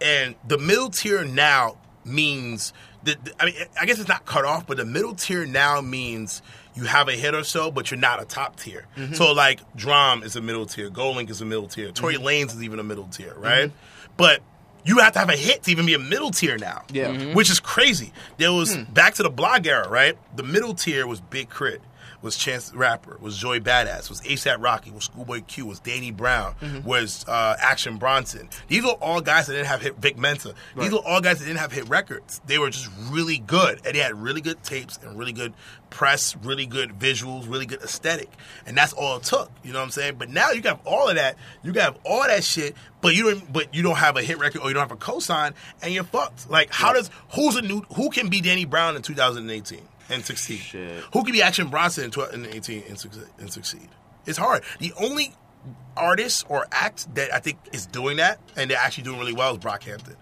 S1: And the middle tier now means that I mean, I guess it's not cut off, but the middle tier now means you have a hit or so, but you're not a top tier.
S3: Mm-hmm.
S1: So like DRAM is a middle tier, GoldLink is a middle tier, Tory
S3: Mm-hmm.
S1: Lanez is even a middle tier, right? But you have to have a hit to even be a middle tier now.
S3: Yeah. Mhm.
S1: Which is crazy. There was
S3: Hmm.
S1: back to the blog era, right? The middle tier was Big K.R.I.T., was Chance Rapper, was Joey Bada$$, was ASAP Rocky, was Schoolboy Q, was Danny Brown,
S3: Mm-hmm.
S1: was uh, Action Bronson. These were all guys that didn't have hit Vic Mensa. These
S3: Right.
S1: were all guys that didn't have hit records. They were just really good. And they had really good tapes and really good press, really good visuals, really good aesthetic. And that's all it took. You know what I'm saying? But now you got all of that. You got all that shit, but you don't but you don't have a hit record or you don't have a cosign and you're fucked. Like how does who's a new who can be Danny Brown in 2018 and succeed?
S3: Shit.
S1: Who can be Action Bronson in 2018 and succeed, and succeed? It's hard. The only artist or act that I think is doing that and they're actually doing really well is Brockhampton.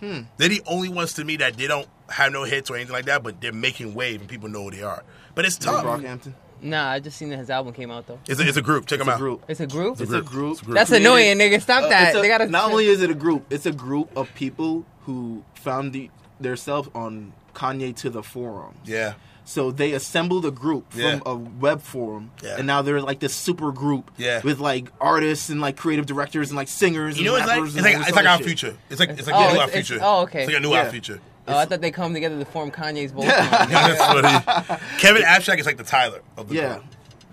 S3: Hmm.
S1: They're the only ones to me that they don't have no hits or anything like that, but they're making wave and people know who they are. But it's tough.
S3: Brockhampton.
S2: Nah, I just seen that his album came out though.
S1: It's a, it's a group. Check
S3: It's
S1: them
S3: a
S1: out.
S3: group.
S2: It's a group.
S3: It's a group.
S1: It's a group.
S2: That's annoying, nigga. Stop
S3: Uh,
S2: that.
S3: a-
S2: they gotta
S3: not only is it a group, it's a group of people who found the, themselves on Kanye to the forums.
S1: Yeah.
S3: So they assembled a group from
S1: Yeah.
S3: a web forum,
S1: Yeah.
S3: and now they're like this super group
S1: Yeah.
S3: with like artists and like creative directors and like singers.
S1: You know,
S3: and
S1: it's like
S3: rappers
S1: it's like it's like our
S3: shit.
S1: future. It's like it's like
S2: Oh,
S1: the new
S2: it's-
S1: our
S2: it's-
S1: future.
S2: oh, okay.
S1: It's like a new
S3: Yeah.
S1: our future.
S2: Oh, I thought they come together to form Kanye's Voltron.
S1: Yeah, that's funny. Kevin Abstract is like the Tyler of the
S3: Yeah,
S1: group.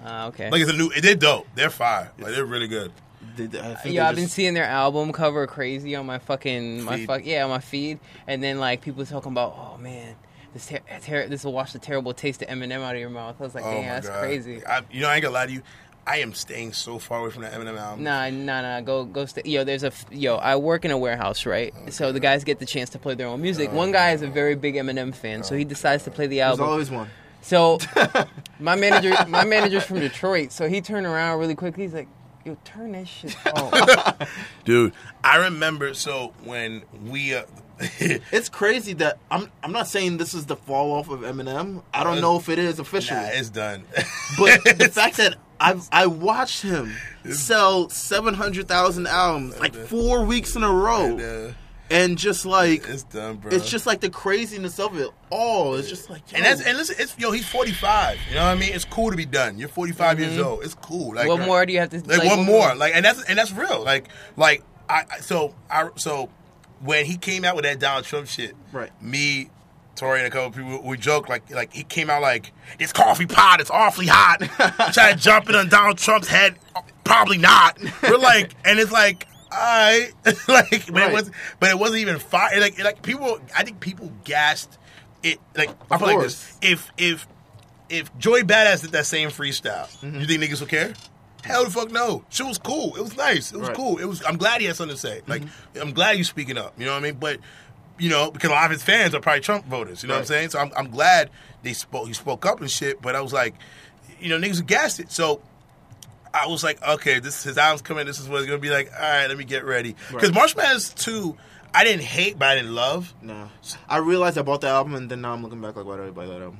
S2: Ah, okay.
S1: Like it's a new. They're dope. They're fire. Like they're really good.
S3: I
S2: Yeah, I've been seeing their album cover crazy on my fucking my
S1: Feed.
S2: fuck yeah on my feed, and then like people talking about oh man this ter- ter- this will wash the terrible taste of Eminem out of your mouth. I was like,
S1: Oh
S2: damn,
S1: my
S2: that's
S1: god,
S2: crazy.
S1: I, you know, I ain't gonna lie to you. I am staying so far away from that Eminem album.
S2: Nah, nah, nah. Go, go. Stay. Yo, there's a f- yo. I work in a warehouse, right? Oh, so the guys get the chance to play their own music. Oh, one guy is a very big Eminem fan, so he oh, decides to play the
S3: There's
S2: album.
S3: always one.
S2: So my manager, my manager's from Detroit, so he turned around really quickly. He's like, "Yo, turn that shit off."
S1: Dude, I remember. So when we, uh,
S3: It's crazy that I'm. I'm not saying this is the fall off of Eminem. I don't
S1: Uh,
S3: know if it is officially,
S1: nah, it's done.
S3: but the fact that I've I watched him sell seven hundred thousand albums like four weeks in a row,
S1: Yeah,
S3: and just like
S1: it's done, bro.
S3: it's just like the craziness of it all. It's just like
S1: And that's and listen, it's yo, he's forty five. You know what I mean? It's cool to be done. You're forty years mm-hmm. old. It's cool. Like
S2: what uh, more do you have to?
S1: like, one more like and that's and that's real like like i I- so i so when he came out with that donald trump shit
S3: Right.
S1: me Tori and a couple people we joke like like he came out like this coffee pot it's awfully hot try to jump in on donald trump's head probably not we're like and it's like I like, but
S3: Right.
S1: it was, but it wasn't even fire. Like, like people, I think people gassed it. Like, I
S3: Of
S1: feel like
S3: course.
S1: this: if if if Joey Bada$$ did that same freestyle,
S3: Mm-hmm.
S1: you think niggas would care? Hell the fuck no. She was cool. It was nice. It was
S3: Right.
S1: cool. It was. I'm glad he had something to say. Like,
S3: Mm-hmm.
S1: I'm glad you speaking up. You know what I mean? But you know, because a lot of his fans are probably Trump voters. You know what I'm saying? So I'm, I'm glad they spoke. He spoke up and shit. But I was like, you know, niggas gassed it. So I was like, okay, this his album's coming. This is what it's gonna be like. All right, let me get ready. Because
S3: Right.
S1: Marshall Mathers two, I didn't hate, but I didn't love.
S3: No, I realized I bought the album, and then now I'm looking back like, why did I buy that album?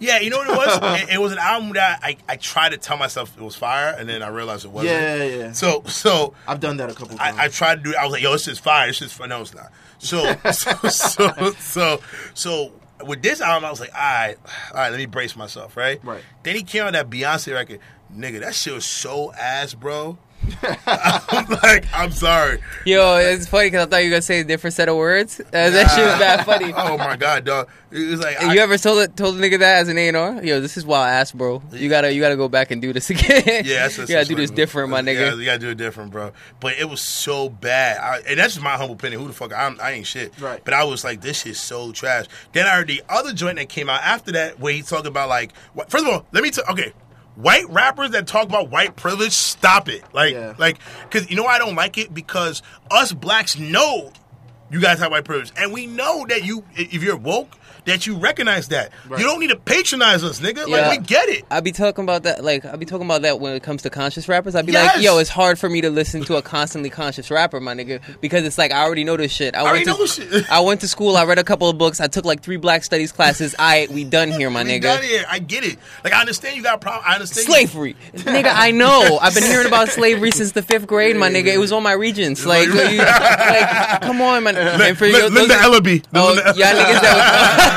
S1: Yeah, you know what it was? it, it was an album that I, I tried to tell myself it was fire, and then I realized it wasn't.
S3: Yeah, yeah.
S1: So so
S3: I've done that a couple times.
S1: I, I tried to do. I was like, "Yo, this is fire. This is fun." No, it's not. So, so, so, so, so, with this album, I was like, "All right, all right, let me brace myself." Right.
S3: Right.
S1: Then he came out that Beyonce record, nigga. That shit was so ass, bro. I'm like, I'm sorry.
S2: Yo, it's funny because I thought you were gonna say a different set of words. Uh, that shit was bad funny.
S1: Oh my god, dog. It was like,
S2: Hey,
S1: I-
S2: you ever told it, told a nigga that as an A and R? Yo, this is wild ass, bro. You gotta you gotta go back and do this again.
S1: Yeah, that's
S2: you gotta do this different, my
S1: Yeah,
S2: nigga.
S1: you gotta do it different, bro. But it was so bad, I, and that's just my humble opinion. Who the fuck? I'm, I ain't shit.
S3: Right.
S1: But I was like, this shit's so trash. Then I heard the other joint that came out after that, where he talked about like, what, first of all, let me tell. Okay, white rappers that talk about white privilege, stop it. Like,
S3: Yeah.
S1: like, because you know why I don't like it because us blacks know You guys have white privilege, and we know that you, if you're woke, that you recognize that.
S3: Right.
S1: You don't need to patronize us, nigga.
S2: Yeah.
S1: Like we get it.
S2: I be talking about that, like I be talking about that when it comes to conscious rappers. I be
S1: Yes.
S2: like, yo, it's hard for me to listen to a constantly conscious rapper, my nigga, because it's like I already know this shit. I,
S1: already
S2: went to
S1: know this shit.
S2: I went to school. I read a couple of books. I took like three Black Studies classes. I we done here, my
S1: We
S2: nigga.
S1: done here. I get it. Like I understand you got a problem. I understand you-
S2: Slavery, nigga. I know. I've been hearing about slavery since the fifth grade, my nigga. It was on my regents. Like, you, like come on, man. And for your-
S1: Linda Ellaby.
S2: Oh, y'all niggas that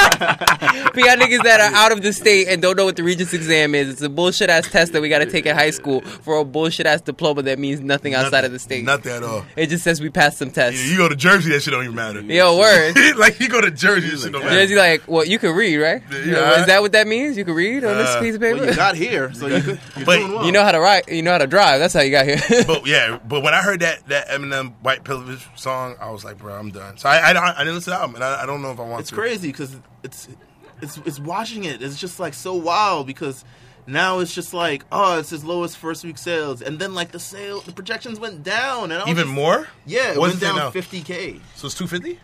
S2: for y'all niggas that are out of the state and don't know what the Regents exam is, it's a bullshit ass test that we got to take in high school for a bullshit ass diploma that means nothing outside of the state.
S1: Nothing at all.
S2: It just says we passed some tests.
S1: You go to Jersey, that shit don't even matter.
S2: Yo, word.
S1: like you go to Jersey, that shit don't matter.
S2: Jersey, like, well, you can read, right?
S1: Yeah.
S2: You know, is that what that means? You can read on this
S1: Uh,
S2: piece of paper.
S3: Well, you got here, so you could, you're
S1: But
S3: doing well.
S2: You know how to write. You know how to drive. That's how you got here.
S1: But yeah, but when I heard that that Eminem White Privilege song, I was like, bro, I'm done. So I I, don't- I didn't listen to the album, and I, I don't know if I want to.
S3: it's
S1: to.
S3: crazy because it's it's it's watching it. It's just like so wild because now it's just like oh, it's his lowest first week sales, and then like the sale, the projections went down, and I was
S1: Even
S3: just-
S1: more?
S3: Yeah, it
S1: What's
S3: went down
S1: now?
S3: 50k.
S1: So it's two fifty.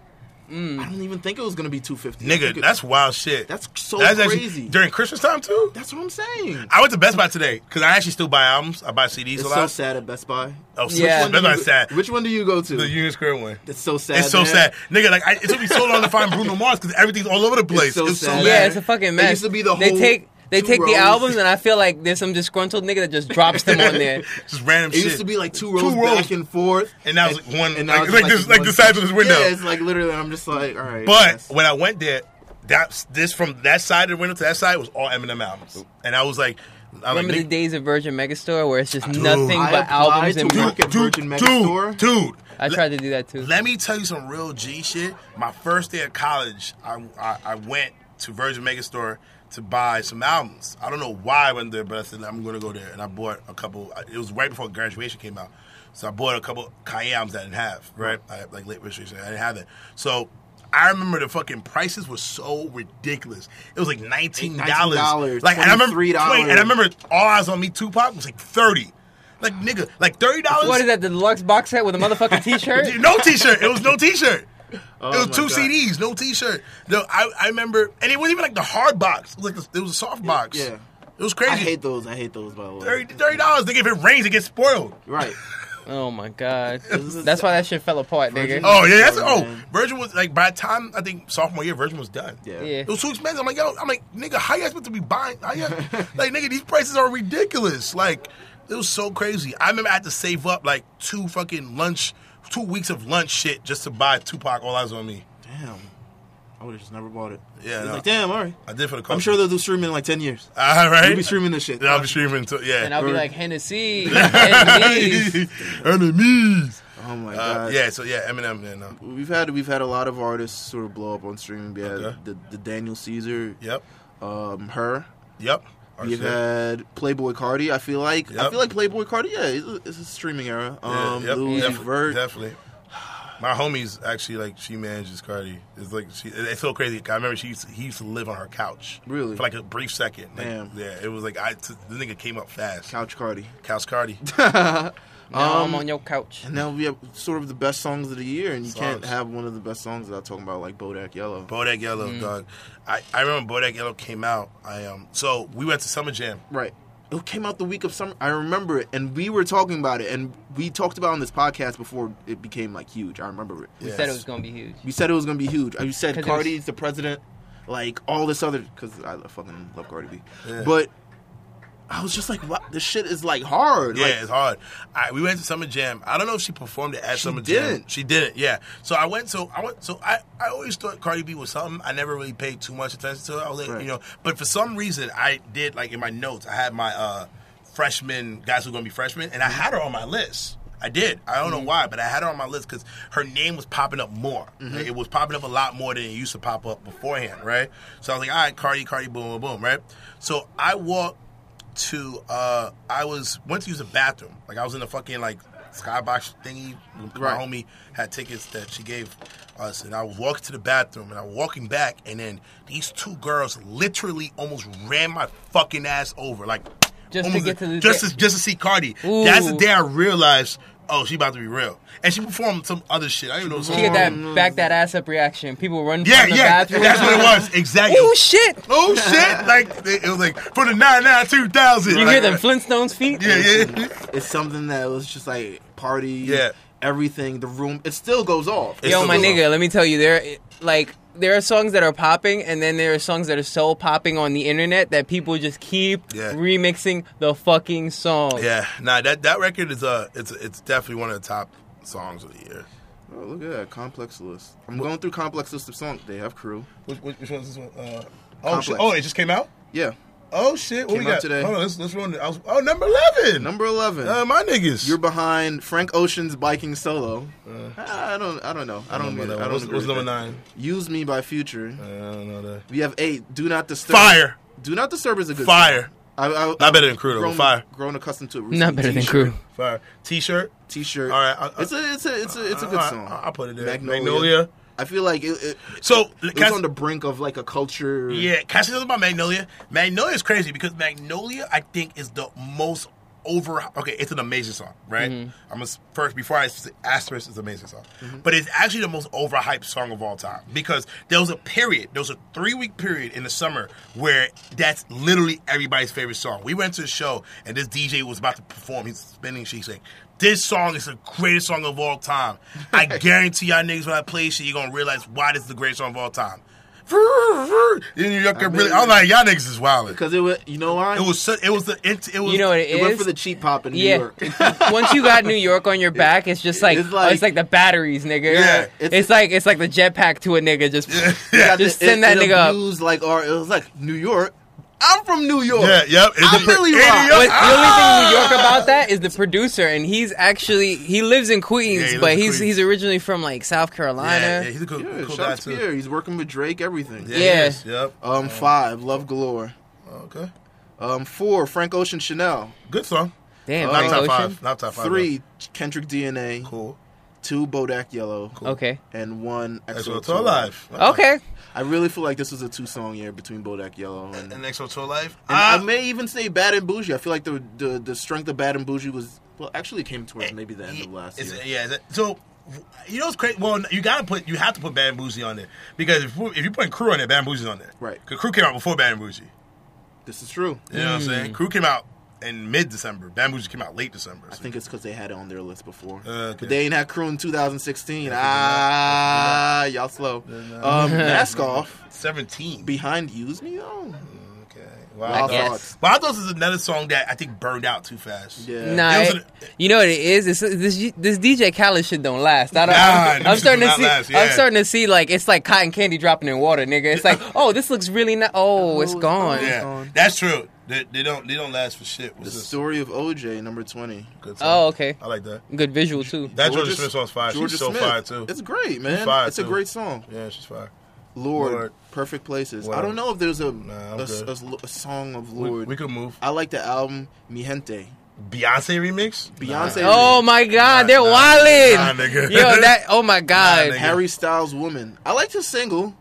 S1: Mm.
S3: I don't even think it was gonna be 250.
S1: Nigga,
S3: it-
S1: that's wild shit.
S3: that's so
S1: actually-
S3: crazy.
S1: during Christmas time too.
S3: that's what I'm saying.
S1: I went to Best Buy today because I actually still buy albums. I buy CDs
S3: It's
S1: a lot.
S3: so sad at Best Buy.
S1: Oh, so
S2: Yeah.
S3: Which one
S1: Best
S3: do you
S1: Buy's
S3: go-
S1: sad.
S3: Which one do you go to?
S1: The Union Square one.
S3: it's so sad.
S1: It's so
S3: man.
S1: sad, nigga. Like I, it took me so long to find Bruno Mars because everything's all over the place.
S3: so
S1: It was so
S3: sad.
S1: bad.
S2: yeah, it's a fucking
S3: It
S2: mess.
S3: used to be the
S2: they
S3: whole
S2: take they
S3: two
S2: take the albums, and I feel like there's some disgruntled nigga that just drops them on there.
S1: just random
S3: It
S1: shit.
S3: used to be like two rows,
S1: Two rows.
S3: back and forth,
S1: And now it's like one-
S3: and
S1: like-
S3: it's
S1: like this- like
S3: one-
S1: the size of this window.
S3: Yeah, it's like literally. I'm just like, all right.
S1: But
S3: yes.
S1: when I went there, that's this from that side of the window to that side was all Eminem albums, and I was like, I
S2: Remember
S1: like,
S2: the days of Virgin Megastore where it's just
S1: Dude.
S2: nothing but
S3: applied
S2: albums
S3: to
S2: and
S3: work at
S1: dude,
S3: Virgin
S1: dude,
S3: Megastore.
S1: dude.
S2: I tried to do that too.
S1: Let me tell you some real G shit. My first day of college, I, I, I went to Virgin Megastore to buy some albums. I don't know why I went there, but I said I'm going to go there, and I bought a couple. It was right before graduation came out, so I bought a couple Kanye albums that I didn't have. Right, I, like late registration, I didn't have that. So. I remember the fucking prices were so ridiculous. It was like nineteen dollars, like, and I remember,
S3: $23.
S1: wait, and I remember All Eyez on Me, Tupac was like thirty, like nigga, like thirty dollars.
S2: What is that? The deluxe box set with a motherfucking T-shirt?
S1: No T-shirt. It was no T-shirt.
S3: Oh
S1: it was two
S3: God.
S1: CDs, no T-shirt. No, I, I remember, and it wasn't even like the hard box. It was like the, it was a soft box.
S3: yeah.
S1: it was crazy.
S3: I hate those. I hate those. By the way,
S1: Thirty dollars. They if it rains, it gets spoiled.
S3: right?
S2: Oh my god, that's why that shit fell apart, nigga.
S1: Oh yeah, that's
S3: Oh,
S1: oh.
S3: man.
S1: Virgin was like by the time I think sophomore year, Virgin was done.
S3: Yeah.
S2: Yeah.
S1: It was too expensive. I'm like, yo, I'm like, nigga, how you supposed to be buying? How you, like, nigga, these prices are ridiculous. Like, it was so crazy. I remember I had to save up like two fucking lunch, two weeks of lunch shit just to buy Tupac All Eyez on Me.
S3: Damn. I would have just never bought it.
S1: Yeah, no.
S3: like damn. All right.
S1: I did for the.
S3: Couple.
S1: I'm
S3: sure they'll do streaming in like ten years.
S1: All right.
S3: We'll be streaming this shit.
S1: Yeah, I'll be streaming. Too, yeah.
S2: And I'll be
S3: Or-
S2: like Hennessy, enemies.
S1: Enemies.
S3: Oh my
S1: Uh,
S3: god.
S1: yeah. So yeah, Eminem. Yeah, no.
S3: We've had we've had a lot of artists sort of blow up on streaming. We had
S1: Okay.
S3: the, the Daniel Caesar,
S1: Yep.
S3: um, her.
S1: Yep.
S3: We've
S1: shit.
S3: had Playboi Carti. I feel like I feel like Playboi Carti. Yeah, it's a, it's a streaming era.
S1: Yeah,
S3: Um,
S1: yep,
S3: Uzi
S1: definitely,
S3: Vert.
S1: definitely. My homie's actually like she manages Cardi. It's like she. It's so crazy. I remember she used to, he used to live on her couch.
S3: Really?
S1: For like a brief second. Like,
S3: Damn.
S1: Yeah. It was like I. T- the nigga came up fast.
S3: Couch Cardi.
S1: Couch Cardi.
S2: Now I'm
S3: Um,
S2: on your couch.
S3: And now we have sort of the best songs of the year, and you can't have one of the best songs without talking about like Bodak Yellow.
S1: Bodak Yellow, dog. I, I remember Bodak Yellow came out. I um. So we went to Summer Jam.
S3: Right. It came out the week of summer. I remember it, and we were talking about it, and we talked about it on this podcast before it became like huge. I remember it.
S2: We
S1: Yes.
S2: said it was gonna be huge.
S3: We said it was gonna be huge. You said
S2: it
S3: Cardi's
S2: was-
S3: the president, like all this other because I fucking love Cardi B.
S1: Yeah.
S3: But I was just like, wow, this shit is like hard.
S1: Yeah,
S3: Like,
S1: it's hard. I, we went to Summer Jam. I don't know if she performed it at
S3: She
S1: Summer Jam.
S3: She didn't.
S1: She didn't. Yeah. So I went. So I went. So I, I always thought Cardi B was something. I never really paid too much attention to it. I was like,
S3: Right.
S1: you know, but for some reason I did like in my notes. I had my uh freshman guys who were gonna be freshmen, and I had her on my list. I did. I don't know
S3: Mm-hmm.
S1: why, but I had her on my list because her name was popping up more.
S3: Mm-hmm.
S1: Like, it was popping up a lot more than it used to pop up beforehand, right? So I was like, all right, Cardi, Cardi, boom, boom, boom, right? So I walked to uh I was went to use the bathroom. Like I was in the fucking like skybox thingy. My
S3: Right.
S1: homie had tickets that she gave us and I was walking to the bathroom and I was walking back and then these two girls literally almost ran my fucking ass over. Like
S2: Just to get to the
S1: just
S2: day-
S1: to, just to see Cardi.
S2: Ooh.
S1: That's the day I realized oh, she about to be real, and she performed some other shit. I didn't even know.
S2: She
S1: Some
S2: get that back that ass up reaction. People run
S1: yeah,
S2: the
S1: yeah,
S2: bathroom.
S1: that's what it was. Exactly.
S2: Oh shit!
S1: Oh shit! Like it was like for the nine nine two thousand.
S2: You
S1: like,
S2: hear them Flintstones feet?
S1: Yeah, yeah.
S3: It's something that was just like party.
S1: Yeah.
S3: Everything. The room. It still goes off.
S1: It
S2: Yo, my
S1: goes
S2: nigga, let me tell you, there like there are songs that are popping, and then there are songs that are so popping on the internet that people just keep
S1: Yeah.
S2: remixing the fucking song.
S1: Yeah, nah, that that record is uh, it's it's definitely one of the top songs of the year.
S3: Oh, look at that complex list. I'm going through complex list of songs. They have crew.
S1: Which, which, which one's this one? Uh, oh
S3: Complex.
S1: shit! Oh, it just came out.
S3: Yeah.
S1: Oh shit! What
S3: Came
S1: we
S3: out
S1: got
S3: today.
S1: Hold on, let's let's run it. I was, oh, number eleven.
S3: Number eleven.
S1: uh, my niggas.
S3: You're behind Frank Ocean's biking solo. I don't. I don't know. I don't.
S1: Uh. Number
S3: I don't
S1: What's,
S3: agree
S1: what's number
S3: that.
S1: nine?
S3: Use me by Future.
S1: Uh, I don't know that.
S3: We have eight. Do not disturb.
S1: Fire,
S3: Do not disturb is a good.
S1: fire,
S3: Song. I, I,
S1: Not better than Crew, though.
S3: Grown,
S1: Fire.
S3: Grown accustomed to it.
S2: Not better than
S3: T-shirt.
S2: Crew.
S1: fire. T-shirt.
S3: T-shirt.
S1: All right, I-
S3: it's a. It's a. It's a. It's a good
S1: All right,
S3: song.
S1: I'll put it there.
S3: Magnolia.
S1: Magnolia.
S3: I feel like it, it,
S1: So,
S3: it was on the brink of like a culture.
S1: Yeah, can I about Magnolia? Magnolia is crazy because Magnolia, I think, is the most over. Okay, it's an amazing song, right? Mm-hmm. I'm gonna first before I say asterisk, it's an amazing song, mm-hmm. but it's actually the most overhyped song of all time because there was a period, there was a three week period in the summer where that's literally everybody's favorite song. We went to a show and this DJ was about to perform. He's spinning shit. He's like. This song is the greatest song of all time. I guarantee y'all niggas when I play shit, you're gonna realize why this is the greatest song of all time. In New York,
S3: I
S1: really,
S3: mean-
S1: I'm like, y'all niggas is wild.
S3: Because it was. You know why?
S1: It was, it was the, it, it was.
S2: You know what it
S3: It went for the cheap pop in New
S2: yeah.
S3: York.
S2: Once you got New York on your back, it's just like
S3: It's oh,
S2: it's
S3: like-
S2: like, it's like the batteries, nigga.
S1: Yeah.
S2: It's,
S3: It's-
S2: like it's like the jetpack to a nigga. Just
S1: yeah,
S2: just
S3: It-
S2: send that
S3: it
S2: nigga up.
S3: like, or it was like New York. I'm from New York.
S1: yeah, yep. It's
S3: I'm
S1: the-
S3: really
S1: in
S3: rock.
S1: New
S2: the only thing in New York
S1: Ah!
S2: About that is the producer, and he's actually he lives in Queens,
S1: Yeah, he lives
S2: but
S1: in
S2: he's
S1: Queens.
S2: he's originally from like South
S1: Yeah,
S2: Carolina.
S1: yeah, he's a cool,
S3: Yeah,
S1: cool guy too.
S3: Pierre. He's working with Drake. Everything.
S1: Yeah, he
S2: Yeah.
S1: is, Yep.
S3: Um, five, Love Galore.
S1: Okay.
S3: Um, four, Frank Ocean, Chanel.
S1: Good song.
S2: Damn,
S3: Uh,
S1: Not
S2: Frank
S1: top
S2: Ocean.
S1: five. Not top five.
S3: Three, Kendrick DNA.
S1: though. Cool.
S3: Two, Bodak Yellow. Cool.
S2: Okay,
S3: And one,
S1: XO
S3: XO
S1: Tour Llif3.
S2: okay.
S3: I really feel like this was a two-song year between Bodak Yellow and.
S1: And XO Tour Llif3.
S3: And
S1: Uh,
S3: I may even say Bad and Bougie. I feel like the the, the strength of Bad and Bougie was well, actually came towards maybe the end of last
S1: It's-
S3: year.
S1: Yeah. is it- So. You know what's crazy? Well, you gotta put you have to put Bad and Bougie on there because if, you- if you put Crew on there, Bad and Bougie's on there.
S3: Right.
S1: Because Crew came out before Bad and Bougie.
S3: This is true.
S1: You know what I'm saying? Crew came out in mid December. Bad and Bougie came out late December.
S3: I think it's because they had it on their list before.
S1: Uh, okay.
S3: But they ain't had crew in 2016. Ah, y'all slow. Um, mask off.
S1: 17.
S3: Behind Use Me though.
S1: Okay.
S2: I
S1: Wow.
S2: guess.
S3: thoughts.
S1: Wild Thoughts is another song that I think burned out too fast.
S3: Yeah.
S2: Nah,
S1: It was
S2: it-
S1: an-
S2: you know what it is? It's, this this DJ Khaled shit don't last. I don't,
S1: Nah,
S2: I'm, I'm starting to see.
S1: last,
S2: I'm starting to see like it's like cotton candy dropping in water, nigga. It's like, oh, this looks really not. Oh, it's
S3: it's
S2: gone.
S3: gone.
S1: Yeah,
S3: gone.
S1: that's true. They, they don't they don't last for shit.
S3: The
S1: this?
S3: story of OJ, number 20.
S1: Good song.
S2: Oh, okay.
S1: I like that.
S2: Good visual too.
S1: That Jorja,
S3: Jorja-
S1: Smith song's fire.
S3: Jorja
S1: She's so
S3: Smith.
S1: fire too.
S3: It's great, man.
S1: fire,
S3: it's a great song.
S1: yeah, she's fire.
S3: Lorde,
S1: Lorde.
S3: Perfect Places.
S1: Word.
S3: I don't know if there's a,
S1: Nah, I'm
S3: a, s-
S1: good.
S3: a s- a song of Lorde.
S1: we could move.
S3: I like the album Mi Gente.
S1: Beyonce remix.
S3: Beyonce.
S2: Oh my God, they're
S1: Nah,
S2: wildin'.
S1: nah, nigga.
S2: Yo, that. Oh my God.
S1: Nah.
S3: Harry Styles Woman. I like his single.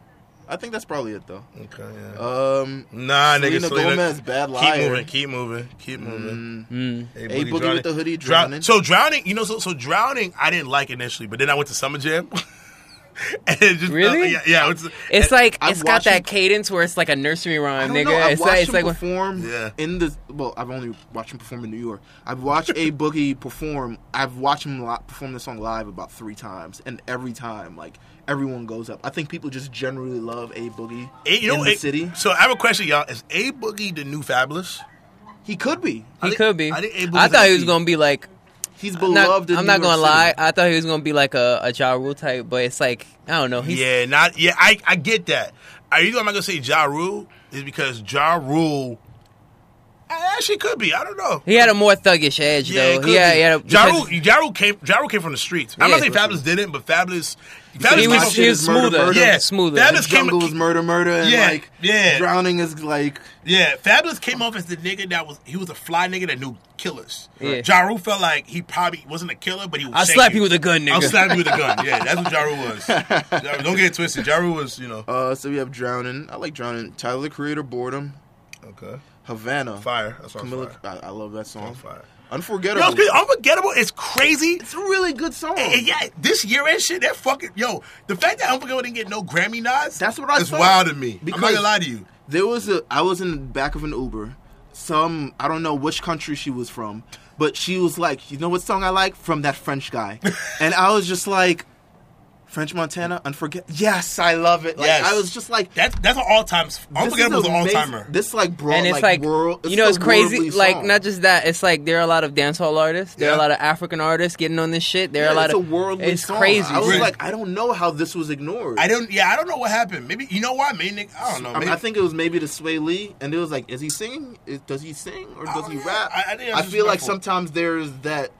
S3: I think that's probably it though.
S1: Okay, yeah.
S3: Um,
S1: nah, nigga.
S3: Selena
S1: Selena-
S3: Gomez, Bad
S1: Keep moving. Keep moving. Keep moving.
S2: Mm.
S1: Hey,
S3: A Boogie with the Hoodie,
S1: Drown-
S3: Drowning.
S1: So drowning, you know, so so drowning, I didn't like initially, but then I went to Summer Jam. and it just
S2: Really?
S1: yeah, yeah. It's,
S2: It's like
S3: I've
S2: it's got that
S3: him-
S2: cadence where it's like a nursery
S3: I
S2: rhyme,
S3: don't
S2: nigga.
S3: know. I've
S2: it's
S3: watched
S2: like it's
S3: him
S2: like
S3: perform
S1: Yeah.
S3: in the. Well, I've only watched him perform in New York. I've watched A Boogie perform. I've watched him perform the song live about three times, and every time, like everyone goes up. I think people just generally love A Boogie
S1: Eh, you know,
S3: in the
S1: eh,
S3: city.
S1: So I have a question, y'all. Is A Boogie the new Fabolous?
S3: He could be.
S1: I
S2: he
S1: think-
S2: could be.
S1: I think A
S2: I, thought he was gonna be like.
S3: He's
S2: I'm not, I'm not gonna
S3: City.
S2: lie. I thought he was gonna be like a, a Ja Rule type, but it's like I don't know. He's,
S1: yeah, not yeah. I I get that. Are you? I'm not gonna say Ja Rule is because Ja Rule. I actually could be. I don't know.
S2: He had a more thuggish edge
S1: Yeah,
S2: though.
S1: it could
S2: He had,
S1: be.
S2: he had a,
S1: ja,
S2: because
S1: Rule, ja Rule came. Ja Rule came from the streets. I'm
S2: Yeah.
S1: not saying Fabolous didn't, but Fabolous. Fabolous
S2: he was he was smoother.
S3: murder.
S1: Yeah,
S2: smoother.
S1: Fabolous came.
S3: Jungle is murder, murder, and
S1: Yeah,
S3: like
S1: yeah.
S3: drowning is like
S1: Yeah, Fabolous came off as the nigga that was he was a fly nigga that knew killers.
S2: Yeah.
S1: Ja Rule felt like he probably wasn't a killer, but he was.
S2: I'll slap you with a gun, nigga.
S1: I'll slap you with a gun. Yeah, that's what Ja Rule was. Ja Rule- don't get it twisted. Ja Rule was, you know.
S3: Uh, so we have Drowning. I like Drowning. Tyler the Creator, Boredom.
S1: Okay.
S3: Havana.
S1: Fire. That's
S3: Camila,
S1: fire.
S3: I, I love that song.
S1: fire.
S3: Unforgettable.
S1: Yo, it's. Unforgettable is crazy.
S3: It's a really good song.
S1: And, and yeah, this year and shit, that fucking yo. The fact that Unforgettable didn't get no Grammy nods,
S3: That's what I
S1: is wild to me. I'm not gonna lie to you.
S3: There was a. I was in the back of an Uber. Some I don't know which country she was from, but she was like, "You know what song I like from that French guy," and I was just like, "French Montana, Unforget." Yes, I love it. Like,
S1: Yes.
S3: I was just like,
S1: That's that's an all time.
S3: this is
S1: Unforgettable is an all timer.
S3: This like brought
S2: and it's
S3: like,
S2: like,
S3: world.
S2: you know,
S3: it's
S2: it's crazy. Like
S3: song.
S2: not just that. It's like there are a lot of dancehall artists. There are a lot of African artists getting on this shit. There
S3: Yeah,
S2: are a lot
S3: it's
S2: of
S3: a worldly
S2: It's
S3: song.
S2: crazy.
S3: I was
S1: Really?
S3: like, I don't know how this was ignored.
S1: I don't. Yeah, I don't know what happened. Maybe you know why? Maybe I don't know.
S3: I, mean, I think it was maybe the Swae Lee, and it was like, is he singing? Is, does he sing or does
S1: Oh,
S3: he
S1: yeah.
S3: rap?
S1: I- I think that's
S3: feel like sometimes there's that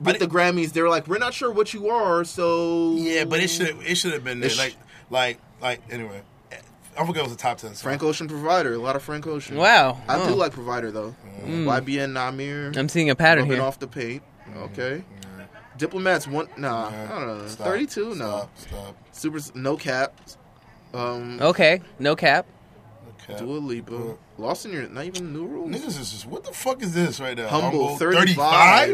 S3: with the Grammys. They're like, we're not sure what you are, so
S1: yeah, but it should it should have been there.
S3: It sh-
S1: like like like anyway. I Unforgettable was a top ten. Song.
S3: Frank Ocean Provider, a lot of Frank Ocean.
S2: Wow.
S3: I
S2: Oh.
S3: do like Provider though. Mm. YBN Nahmir,
S2: I'm seeing a pattern here.
S3: off the paint. Mm. Okay. Mm. Diplomats one nah, I don't know.
S1: Stop.
S3: Thirty two, no.
S1: Stop. Stop.
S3: Super no cap. Um
S2: Okay, no cap.
S1: Okay.
S3: Dua Lipa. Lost in your not even new rules.
S1: Niggas is just what the fuck is this right now?
S3: Humble, 35.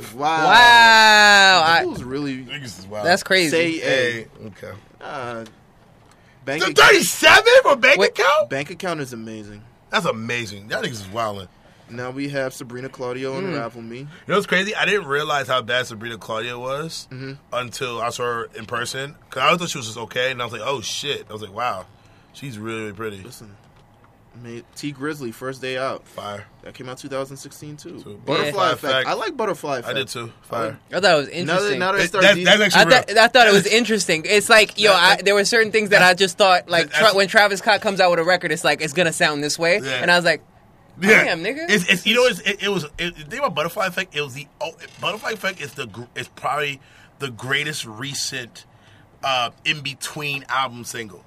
S1: 35?
S3: Wow.
S2: Wow, I,
S3: That was really
S1: Niggas is wild.
S2: that's crazy.
S3: say
S1: Hey,
S3: a
S1: okay.
S3: uh, bank,
S1: The
S3: account,
S1: 37 for bank
S2: Wait.
S1: account?
S3: bank account is amazing.
S1: That's amazing. That niggas is wildin'.
S3: Now we have Sabrina Claudio
S2: Hmm.
S3: unravel me.
S1: You know what's crazy? I didn't realize how bad Sabrina Claudio was
S3: Mm-hmm.
S1: until I saw her in person. Cause I thought she was just okay, and I was like, oh shit. I was like, wow, she's really, really pretty.
S3: Listen, made Tee Grizzley first day out.
S1: Fire.
S3: That came out 2016 too.
S1: Too.
S3: Butterfly
S1: Butterfly
S3: effect.
S1: Effect.
S3: I like Butterfly effect.
S1: I did too. Fire.
S2: I thought it was
S3: Now that,
S2: interesting.
S3: now that I
S1: That-
S3: start,
S1: that- that's
S2: I
S1: actually
S2: thought,
S1: real.
S2: I thought it was interesting. It's like yo, I, there were certain things that I just thought like
S1: That's-
S2: tra- when Travis Scott comes out with a record, it's like it's gonna sound this way,
S1: Yeah.
S2: and I was like,
S1: Yeah,
S2: Damn, nigga.
S1: It's, it's you know it's, it, it was it, the thing about Butterfly Effect. It was the oh, Butterfly Effect is the gr- is probably the greatest recent uh, in between album single.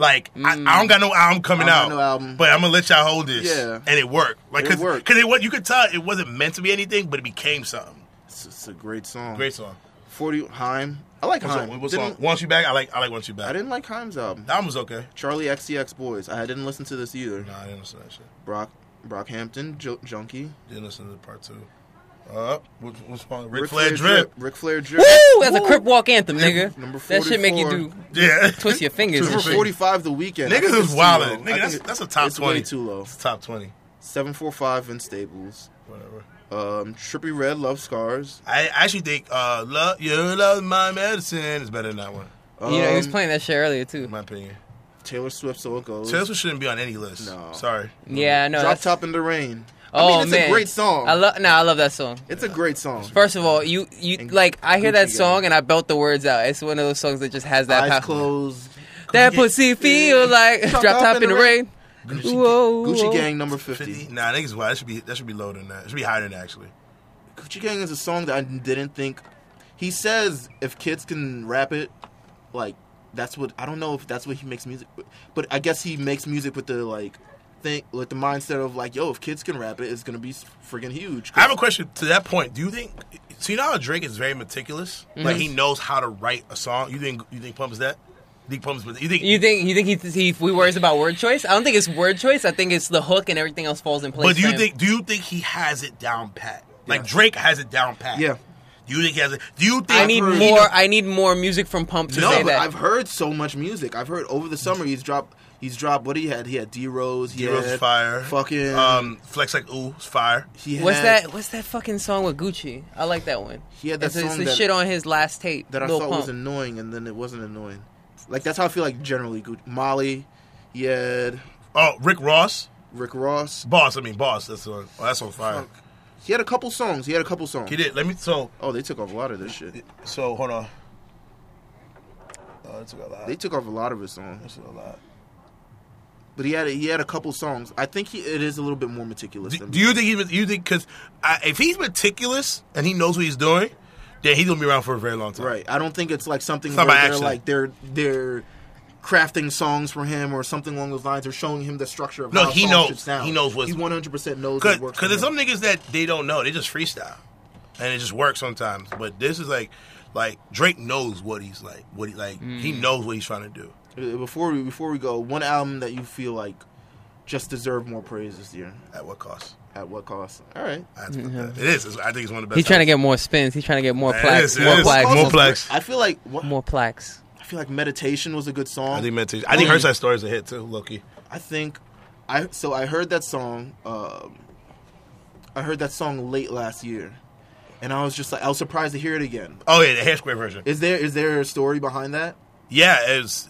S1: Like I, I mm. don't got no album coming
S3: I
S1: out,
S3: no album.
S1: but I'm gonna let y'all hold this.
S3: Yeah.
S1: and it worked. Like
S3: It
S1: cause,
S3: worked.
S1: 'cause it was you could tell it wasn't meant to be anything, but it became something.
S3: it's, it's a great song.
S1: Great song.
S3: 40 Haim. I like
S1: What Haim. What song?
S3: Didn't-
S1: you back? I like I like Want you back.
S3: I didn't like Haim's album.
S1: Album was okay.
S3: Charli XCX Boys. I didn't listen to this either.
S1: No, I didn't listen to that shit.
S3: Brock Brockhampton, J- Junkie.
S1: Didn't listen to the part two. Uh, which, which one? Ric
S3: Ric
S1: Flair drip.
S3: Ric Flair drip.
S2: "Woo, that's a crip walk anthem, nigga."
S3: Number
S2: That shit make you do
S1: Yeah,
S2: twist your fingers
S3: Number 45, The Weeknd.
S1: Niggas is wildin'. Nigga, that's- that's a top
S3: it's
S1: 20.
S3: way too low.
S1: It's top twenty.
S3: 745 in Staples.
S1: Whatever.
S3: Um, Trippie Redd, Love Scars.
S1: I actually think uh, "Love You Love My Medicine" is better than that one,
S2: You know, he was
S3: Um,
S2: playing that shit earlier too.
S1: in my opinion.
S3: Taylor Swift, So It Goes.
S1: Taylor Swift shouldn't be on any list.
S3: No.
S1: sorry.
S2: Yeah, no.
S3: Drop
S2: that's-
S3: Top in the Rain.
S2: Oh
S3: I mean, oh, it's
S2: man,
S3: a great song.
S2: I love. No, I love that song.
S3: it's a great song.
S2: First of all, you you
S3: And
S2: like I hear that
S3: Gang.
S2: song and I belt the words out. It's one of those songs that just has that
S3: Eyes
S2: power.
S3: closed.
S2: That
S1: Gucci
S2: pussy feel like drop, top in the rain.
S1: Gucci,
S2: Whoa,
S3: Gucci
S2: whoa.
S3: Gang number 50.
S1: 50? Nah, niggas wild. That should be that should be lower than that. It should be higher than that actually.
S3: Gucci Gang is a song that I didn't think. He says if kids can rap it, like that's what I don't know if that's what he makes music. With, but I guess he makes music with the like think with the mindset of like, yo, if kids can rap it, it's gonna be friggin' huge.
S1: I have a question to that point. Do you think? So you know how Drake is very meticulous. Like he knows how to write a song. You think? You think Pump is that? You think Pump is? You think?
S2: You think you think he, he he worries about word choice? I don't think it's word choice. I think it's the hook and everything else falls in place.
S1: but do you think? Do you think he has it down pat? Like
S3: Yeah.
S1: Drake has it down pat.
S3: Yeah.
S1: Do you think he has it? Do you think
S2: I need
S3: heard-
S2: more? I need more music from Pump to
S3: No,
S2: say
S3: but
S2: that.
S3: I've heard so much music. I've heard over the summer he's dropped. He's dropped what he had. He had D Rose. He
S1: D-Rose
S3: had
S1: is fire.
S3: Fucking.
S1: um, Flex like ooh, is fire.
S3: he had,
S2: what's that? What's that fucking song with Gucci? I like that one.
S3: He had that
S2: it's, it's
S3: song
S2: the
S3: that-
S2: shit on his last tape.
S3: that I
S2: Lil
S3: thought
S2: Pump.
S3: was annoying, and then it wasn't annoying. Like that's how I feel like generally. Gucci. Molly. He had
S1: Oh, Rick Ross,
S3: Rick Ross.
S1: Boss. I mean, Boss. That's on. Oh, that's on fire.
S3: Fuck. He had a couple songs. He had a couple songs.
S1: He did. Let me. So,
S3: Oh, they took off a lot of this shit.
S1: so hold on. Oh, that's a lot.
S3: They took off a lot of his songs,
S1: That's a lot.
S3: But he had a, he had a couple songs. I think he, it is a little bit more meticulous.
S1: Do, do you think he? You think because if he's meticulous and he knows what he's doing, then he's gonna be around for a very long time.
S3: right? I don't think it's like something
S1: It's
S3: where they're
S1: accident.
S3: like they're they're crafting songs for him or something along those lines or showing him the structure of
S1: No,
S3: how
S1: he
S3: songs
S1: knows.
S3: should sound.
S1: He knows what's-
S3: he one hundred percent knows
S1: Because
S3: what
S1: there's
S3: him.
S1: some niggas that they don't know. They just freestyle, and it just works sometimes. But this is like, like Drake knows what he's like. What he like. He
S3: Mm.
S1: knows what he's trying to do.
S3: Uh, Before we before we go, one album that you feel like just deserved more praise this year.
S1: At what cost?
S3: At what cost? All right.
S1: That's what that- It is. It's- I think it's one of the best.
S2: He's trying to get more spins. He's trying to get more
S1: It
S2: plaques.
S1: is, it
S2: more
S1: is.
S2: plaques.
S1: More plaques.
S3: I feel like what,
S2: More plaques.
S3: I feel like meditation was a good song.
S1: I think meditation. I think Herside Story is a hit too. Loki.
S3: I think I so I heard that song. Um, I heard that song late last year, and I was just like I was surprised to hear it again.
S1: Oh yeah, the Hare Squead version.
S3: Is there is there a story behind that?
S1: Yeah, it was.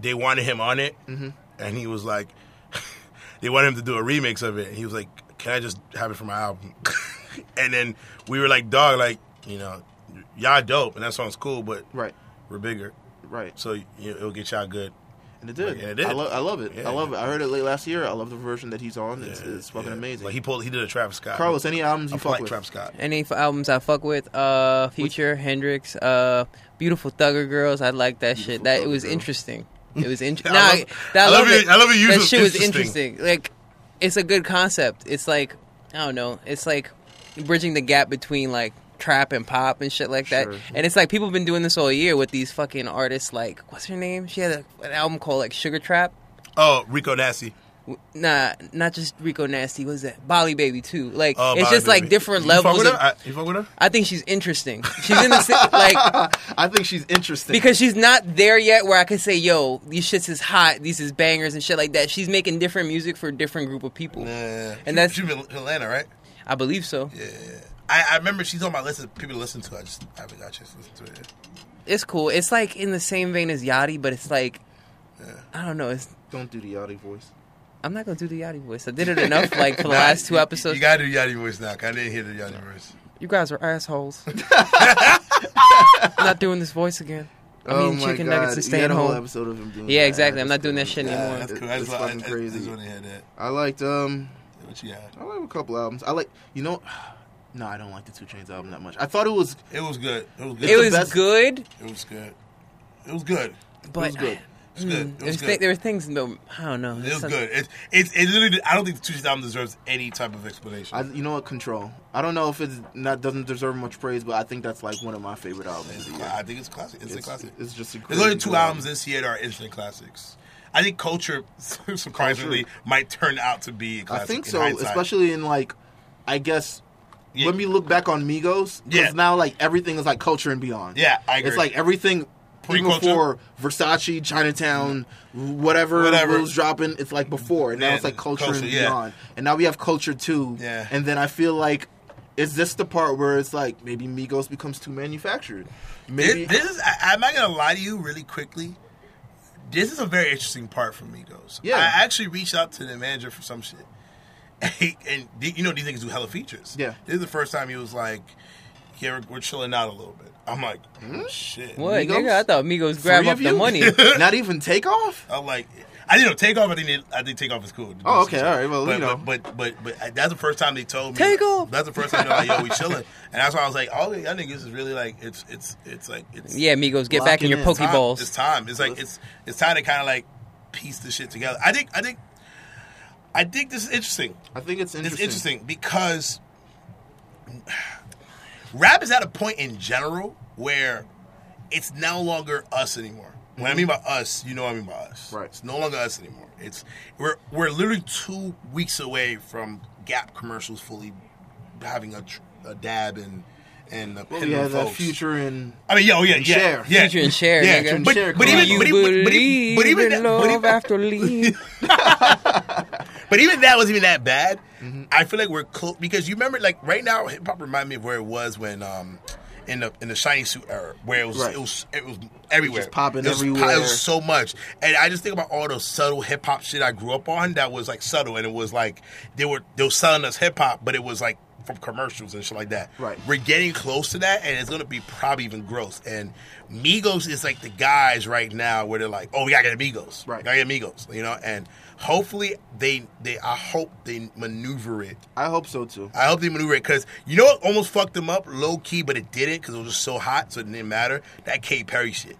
S1: They wanted him on it,
S3: Mm-hmm.
S1: and he was like, they wanted him to do a remix of it. And he was like, "Can I just have it for my album?" and then we were like, "Dog, like you know, y'all dope, and that song's cool, but
S3: Right,
S1: we're bigger,
S3: right,
S1: so you know, it'll get y'all good."
S3: And it did.
S1: Yeah, it did.
S3: I, lo- I love it.
S1: Yeah.
S3: I love it. I heard it late last year. I love the version that he's on. It's,
S1: Yeah,
S3: it's fucking
S1: yeah.
S3: amazing.
S1: Like he pulled, he did a Travis Scott.
S3: Carlos, any albums you
S1: I
S3: fuck
S1: like
S3: with?
S1: Travis Scott.
S2: Any f- albums I fuck with? Uh, Future, Hendrix, uh, Beautiful Thugger Girls. I like that shit. That it was
S3: Girls.
S2: interesting. It was interesting. nah, that-
S1: I love
S2: love
S1: it- I love it.
S2: That
S1: was
S2: shit was
S1: interesting.
S2: interesting. Like, it's a good concept. It's like I don't know. It's like bridging the gap between like trap and pop and shit like that.
S3: Sure.
S2: And it's like people have been doing this all year with these fucking artists. Like, what's her name? She had a, an album called like Sugar Trap.
S1: Oh, Rico Nasty.
S2: Nah, not just Rico Nasty. What is that? Bali Baby too. Like,
S1: Oh,
S2: it's just like different
S1: You fuck
S2: levels.
S1: with
S2: Of,
S1: her? I- you fuck with her?
S2: I think she's interesting. She's in the like
S3: I think she's interesting
S2: because she's not there yet where I can say, "Yo, these shits is hot. These is bangers and shit like that." She's making different music for a different group of people.
S1: Yeah,
S2: And that's-
S1: she from Atlanta, right?
S2: I believe so.
S1: Yeah, I, I remember she's on my list of people to listen to. I just haven't got a chance to listen to it. Yet.
S2: It's cool. It's like in the same vein as Yachty, but it's like I don't know. It's
S3: Don't do the Yachty voice.
S2: I'm not gonna do the Yachty voice. I did it enough, like for the
S1: Nah,
S2: last two episodes.
S1: You gotta do Yachty voice now. 'cause I didn't hear the Yachty voice.
S2: You guys are assholes. I'm not doing this voice again. I'm
S3: oh
S2: eating
S3: my
S2: chicken
S3: God.
S2: nuggets and
S3: You
S2: staying
S3: had a whole
S2: home.
S3: episode of him doing
S2: Yeah,
S3: that.
S2: exactly. I'm not doing that
S3: crazy.
S2: shit anymore.
S1: that's cool. That's
S3: it's
S1: why-
S3: fucking
S1: I- I-
S3: crazy.
S1: That's when they had that.
S3: I liked um
S1: What you got?
S3: I like a couple albums. I like you know no, I don't like the Two Chainz album that much. I thought it was
S1: It was good. It was good.
S2: It was
S3: best-
S2: good,
S1: It was good. It was good.
S2: but
S3: was good.
S1: It was good.
S2: Mm,
S1: It was
S2: thi-
S1: good.
S2: there were things. No, I don't know.
S1: It was
S2: Some-
S1: good. It, it, it literally. I don't think the Two Chainz album deserves any type of explanation.
S3: I, you know what control. I don't know if it's not doesn't deserve much praise, but I think that's like one of my favorite albums.
S1: It's
S3: of the year.
S1: I think it's a classic. It's, a classic.
S3: It's just a
S1: There's only two
S3: good
S1: albums
S3: album.
S1: this year that are instant classics. I think Culture, surprisingly, might turn out to be a classic.
S3: I think so,
S1: hindsight.
S3: especially in like, I guess
S1: Yeah.
S3: when we look back on Migos, because
S1: Yeah.
S3: now like everything is like culture and beyond.
S1: Yeah, I agree.
S3: It's like everything. Even before Versace, Chinatown, whatever,
S1: Whatever.
S3: was dropping, it's like before, and now
S1: Yeah,
S3: it's like culture,
S1: culture,
S3: and
S1: yeah.
S3: beyond. And now we have culture too.
S1: Yeah.
S3: And then I feel like, is this the part where it's like maybe Migos becomes too manufactured? Maybe
S1: This, this is. I, I'm not gonna lie to you really quickly. This is a very interesting part for Migos.
S3: Yeah.
S1: I actually reached out to the manager for some shit, and you know these niggas do hella features.
S3: Yeah.
S1: this is the first time he was like, "Yeah, we're, we're chilling out a little bit." I'm like,
S3: Hmm?
S1: oh, "Shit."
S2: What,
S3: Migos?
S2: nigga? I thought Migos grab
S3: Three
S2: up the money.
S3: not even take off.
S1: I'm like, I didn't know takeoff. I think they, I think takeoff is cool.
S3: Oh, okay, all right, well,
S1: but,
S3: you know.
S1: but, but but but that's the first time they told me
S2: Takeoff!
S1: That's the first time they're like, "Yo, we chilling," and that's why I was like, "All y'all niggas is really like it's it's it's like it's
S2: yeah, Migos, get back in your
S3: Locking in.
S1: time.
S2: Pokeballs.
S1: It's time. It's like it's it's time to kind of like piece the shit together. I think I think I think this is interesting.
S3: I think it's interesting.
S1: It's interesting because rap is at a point in general where it's no longer us anymore. When I mm-hmm. mean by us, you know what I mean by us.
S3: Right.
S1: It's no longer us anymore. It's we're we're literally two weeks away from Gap commercials fully having a, a dab and and the
S3: Well, we have that future and
S1: I mean, yeah, oh, yeah,
S3: and
S1: yeah,
S3: Cher.
S1: yeah,
S2: Future and Cher,
S1: yeah.
S2: nigga.
S1: But,
S3: Cher
S1: but
S3: collab.
S1: even,
S2: you
S1: but, even, but, even, but even
S2: believe
S1: that,
S2: in
S1: but
S2: love
S1: even,
S2: after leave.
S1: but even that wasn't even that bad.
S3: Mm-hmm.
S1: I feel like we're close because you remember, like right now, hip hop remind me of where it was when, um, in the in the shiny suit era, where it was
S3: Right.
S1: it was it was everywhere,
S3: Just popping
S1: it was, po-
S3: everywhere.
S1: It was so much, and I just think about all the subtle hip hop shit I grew up on that was like subtle, and it was like they were they were selling us hip hop, but it was like from commercials and shit like that.
S3: Right.
S1: We're getting close to that, and it's gonna be probably even gross. And Migos is like the guys right now where they're like, oh, we gotta get Migos,
S3: Right.
S1: Gotta get Migos, you know, and hopefully they they I hope they maneuver it.
S3: I hope so too.
S1: I hope they maneuver it because you know what almost fucked them up low key, but it didn't because it was just so hot, so it didn't matter. That Katy Perry shit.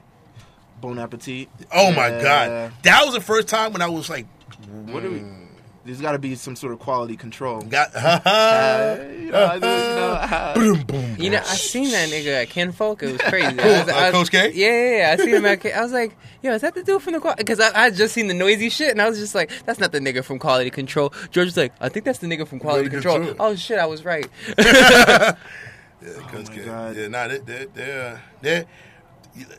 S3: Bon appetit.
S1: Oh my
S3: Yeah.
S1: god, that was the first time when I was like,
S3: What are we? Hmm. There's got to be some sort of quality control.
S1: Got
S3: Uh, you know, I you know, uh,
S1: boom, boom.
S2: You know, I seen that nigga at Ken Folk. It was crazy.
S1: Who,
S2: I was-
S1: uh,
S2: I was-
S1: Coach K?
S2: Yeah, yeah, yeah. I seen him at. K- I was like, yo, is that the dude from the quality? Because I, I had just seen the noisy shit, and I was just like, that's not the nigga from Quality Control. George was like, I think that's the nigga from Quality
S1: Quality
S2: Control.
S1: Control.
S2: Oh shit, I was right.
S1: Yeah, Coach
S3: my
S1: K.
S3: God.
S1: Yeah, nah, they, they, they're they're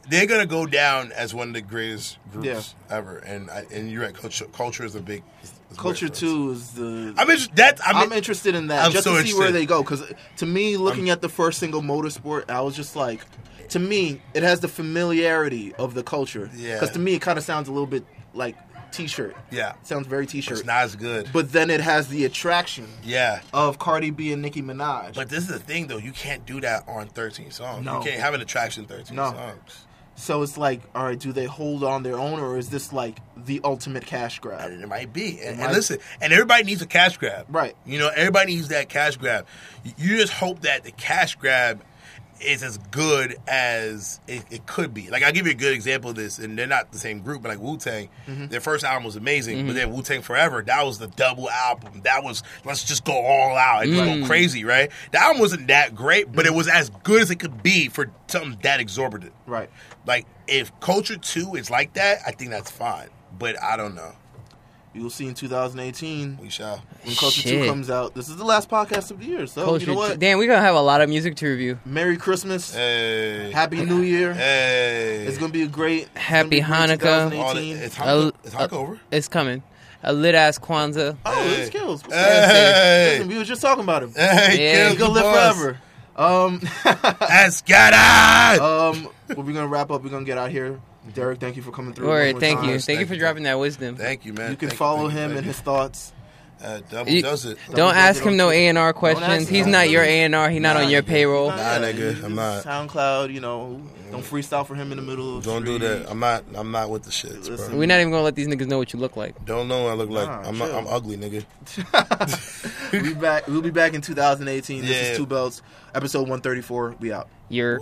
S1: they're gonna go down as one of the greatest groups
S3: Yeah.
S1: ever. And I, and you're right. Culture, culture is a big is
S3: Culture. Two is the.
S1: I mean, that
S3: I'm
S1: mean,
S3: interested in that
S1: I'm
S3: just
S1: so
S3: to see where they go. Because to me, looking at the first single, Motorsport, I was just like, to me, it has the familiarity of the culture.
S1: Yeah.
S3: Because to me, it kind of sounds a little bit like T-shirt.
S1: yeah,
S3: It sounds very T-shirt.
S1: it's not as good.
S3: But then it has the attraction
S1: yeah.
S3: of Cardi B and Nicki Minaj.
S1: But this is the thing, though. You can't do that on 13 songs.
S3: No.
S1: You can't have an attraction 13
S3: No.
S1: songs.
S3: So it's like, all right, do they hold on their own, or is this like the ultimate cash grab?
S1: And it might be. And, and
S3: might-
S1: listen, and everybody needs a cash grab.
S3: Right.
S1: You know, everybody needs that cash grab. You- You just hope that the cash grab is as good as it, it could be. Like, I'll give you a good example of this, and they're not the same group, but like Wu Tang,
S3: Mm-hmm.
S1: their first album was amazing, but mm-hmm. then Wu Tang Forever, that was the double album. That was, let's just go all out and just go mm. crazy, right? The album wasn't that great, but it mm-hmm. was as good as it could be for something that exorbitant.
S3: Right.
S1: Like, if Culture 2 is like that, I think that's fine. But I don't know.
S3: You'll see in 2018
S1: We shall.
S3: when Culture
S2: Shit.
S3: Two comes out. This is the last podcast of the year, so
S2: Culture.
S3: you know what?
S2: Damn, we're gonna have a lot of music to review.
S3: Merry Christmas,
S1: Hey.
S3: Happy New Year.
S1: Hey.
S3: It's gonna be a great
S2: Happy
S3: a great
S2: Hanukkah.
S1: Oh, it's Hanukkah, it's
S2: uh,
S1: Hanukkah over.
S2: It's coming. A lit ass Kwanzaa.
S3: oh,
S1: Hey.
S3: it's kills.
S1: Hey.
S3: Listen, we were just talking about him.
S1: Hey,
S2: Yeah.
S1: kill
S3: He's gonna live
S1: boss.
S3: forever. Um,
S1: Escada!
S3: um, well, we're gonna wrap up. We're gonna get out here. Derek, thank you for coming through.
S2: All
S3: right,
S2: thank
S3: time.
S2: you,
S1: Yes,
S2: thank you for dropping that wisdom.
S1: Thank you, man.
S3: You can
S1: Thank
S3: follow
S1: you,
S3: him
S1: thank
S3: and
S1: you.
S3: his thoughts.
S1: Uh, double
S2: You-
S1: does it.
S2: Don't
S3: does
S2: ask him no
S3: Twitter.
S2: A and R questions. He's not your A and R. He's not on your payroll.
S1: Nah, nigga, I'm not.
S3: SoundCloud, you know, don't freestyle for him in the middle of
S1: Don't do that. I'm not. I'm not with the
S3: shit.
S1: Bro.
S2: We're not even gonna let these niggas know what you look like.
S1: Don't know what I look like.
S3: Nah,
S1: I'm. Not. I'm ugly, nigga.
S3: we'll be back. We'll be back in 2018. This
S1: Yeah.
S3: is Two Belts, episode 134. We out.
S2: You're.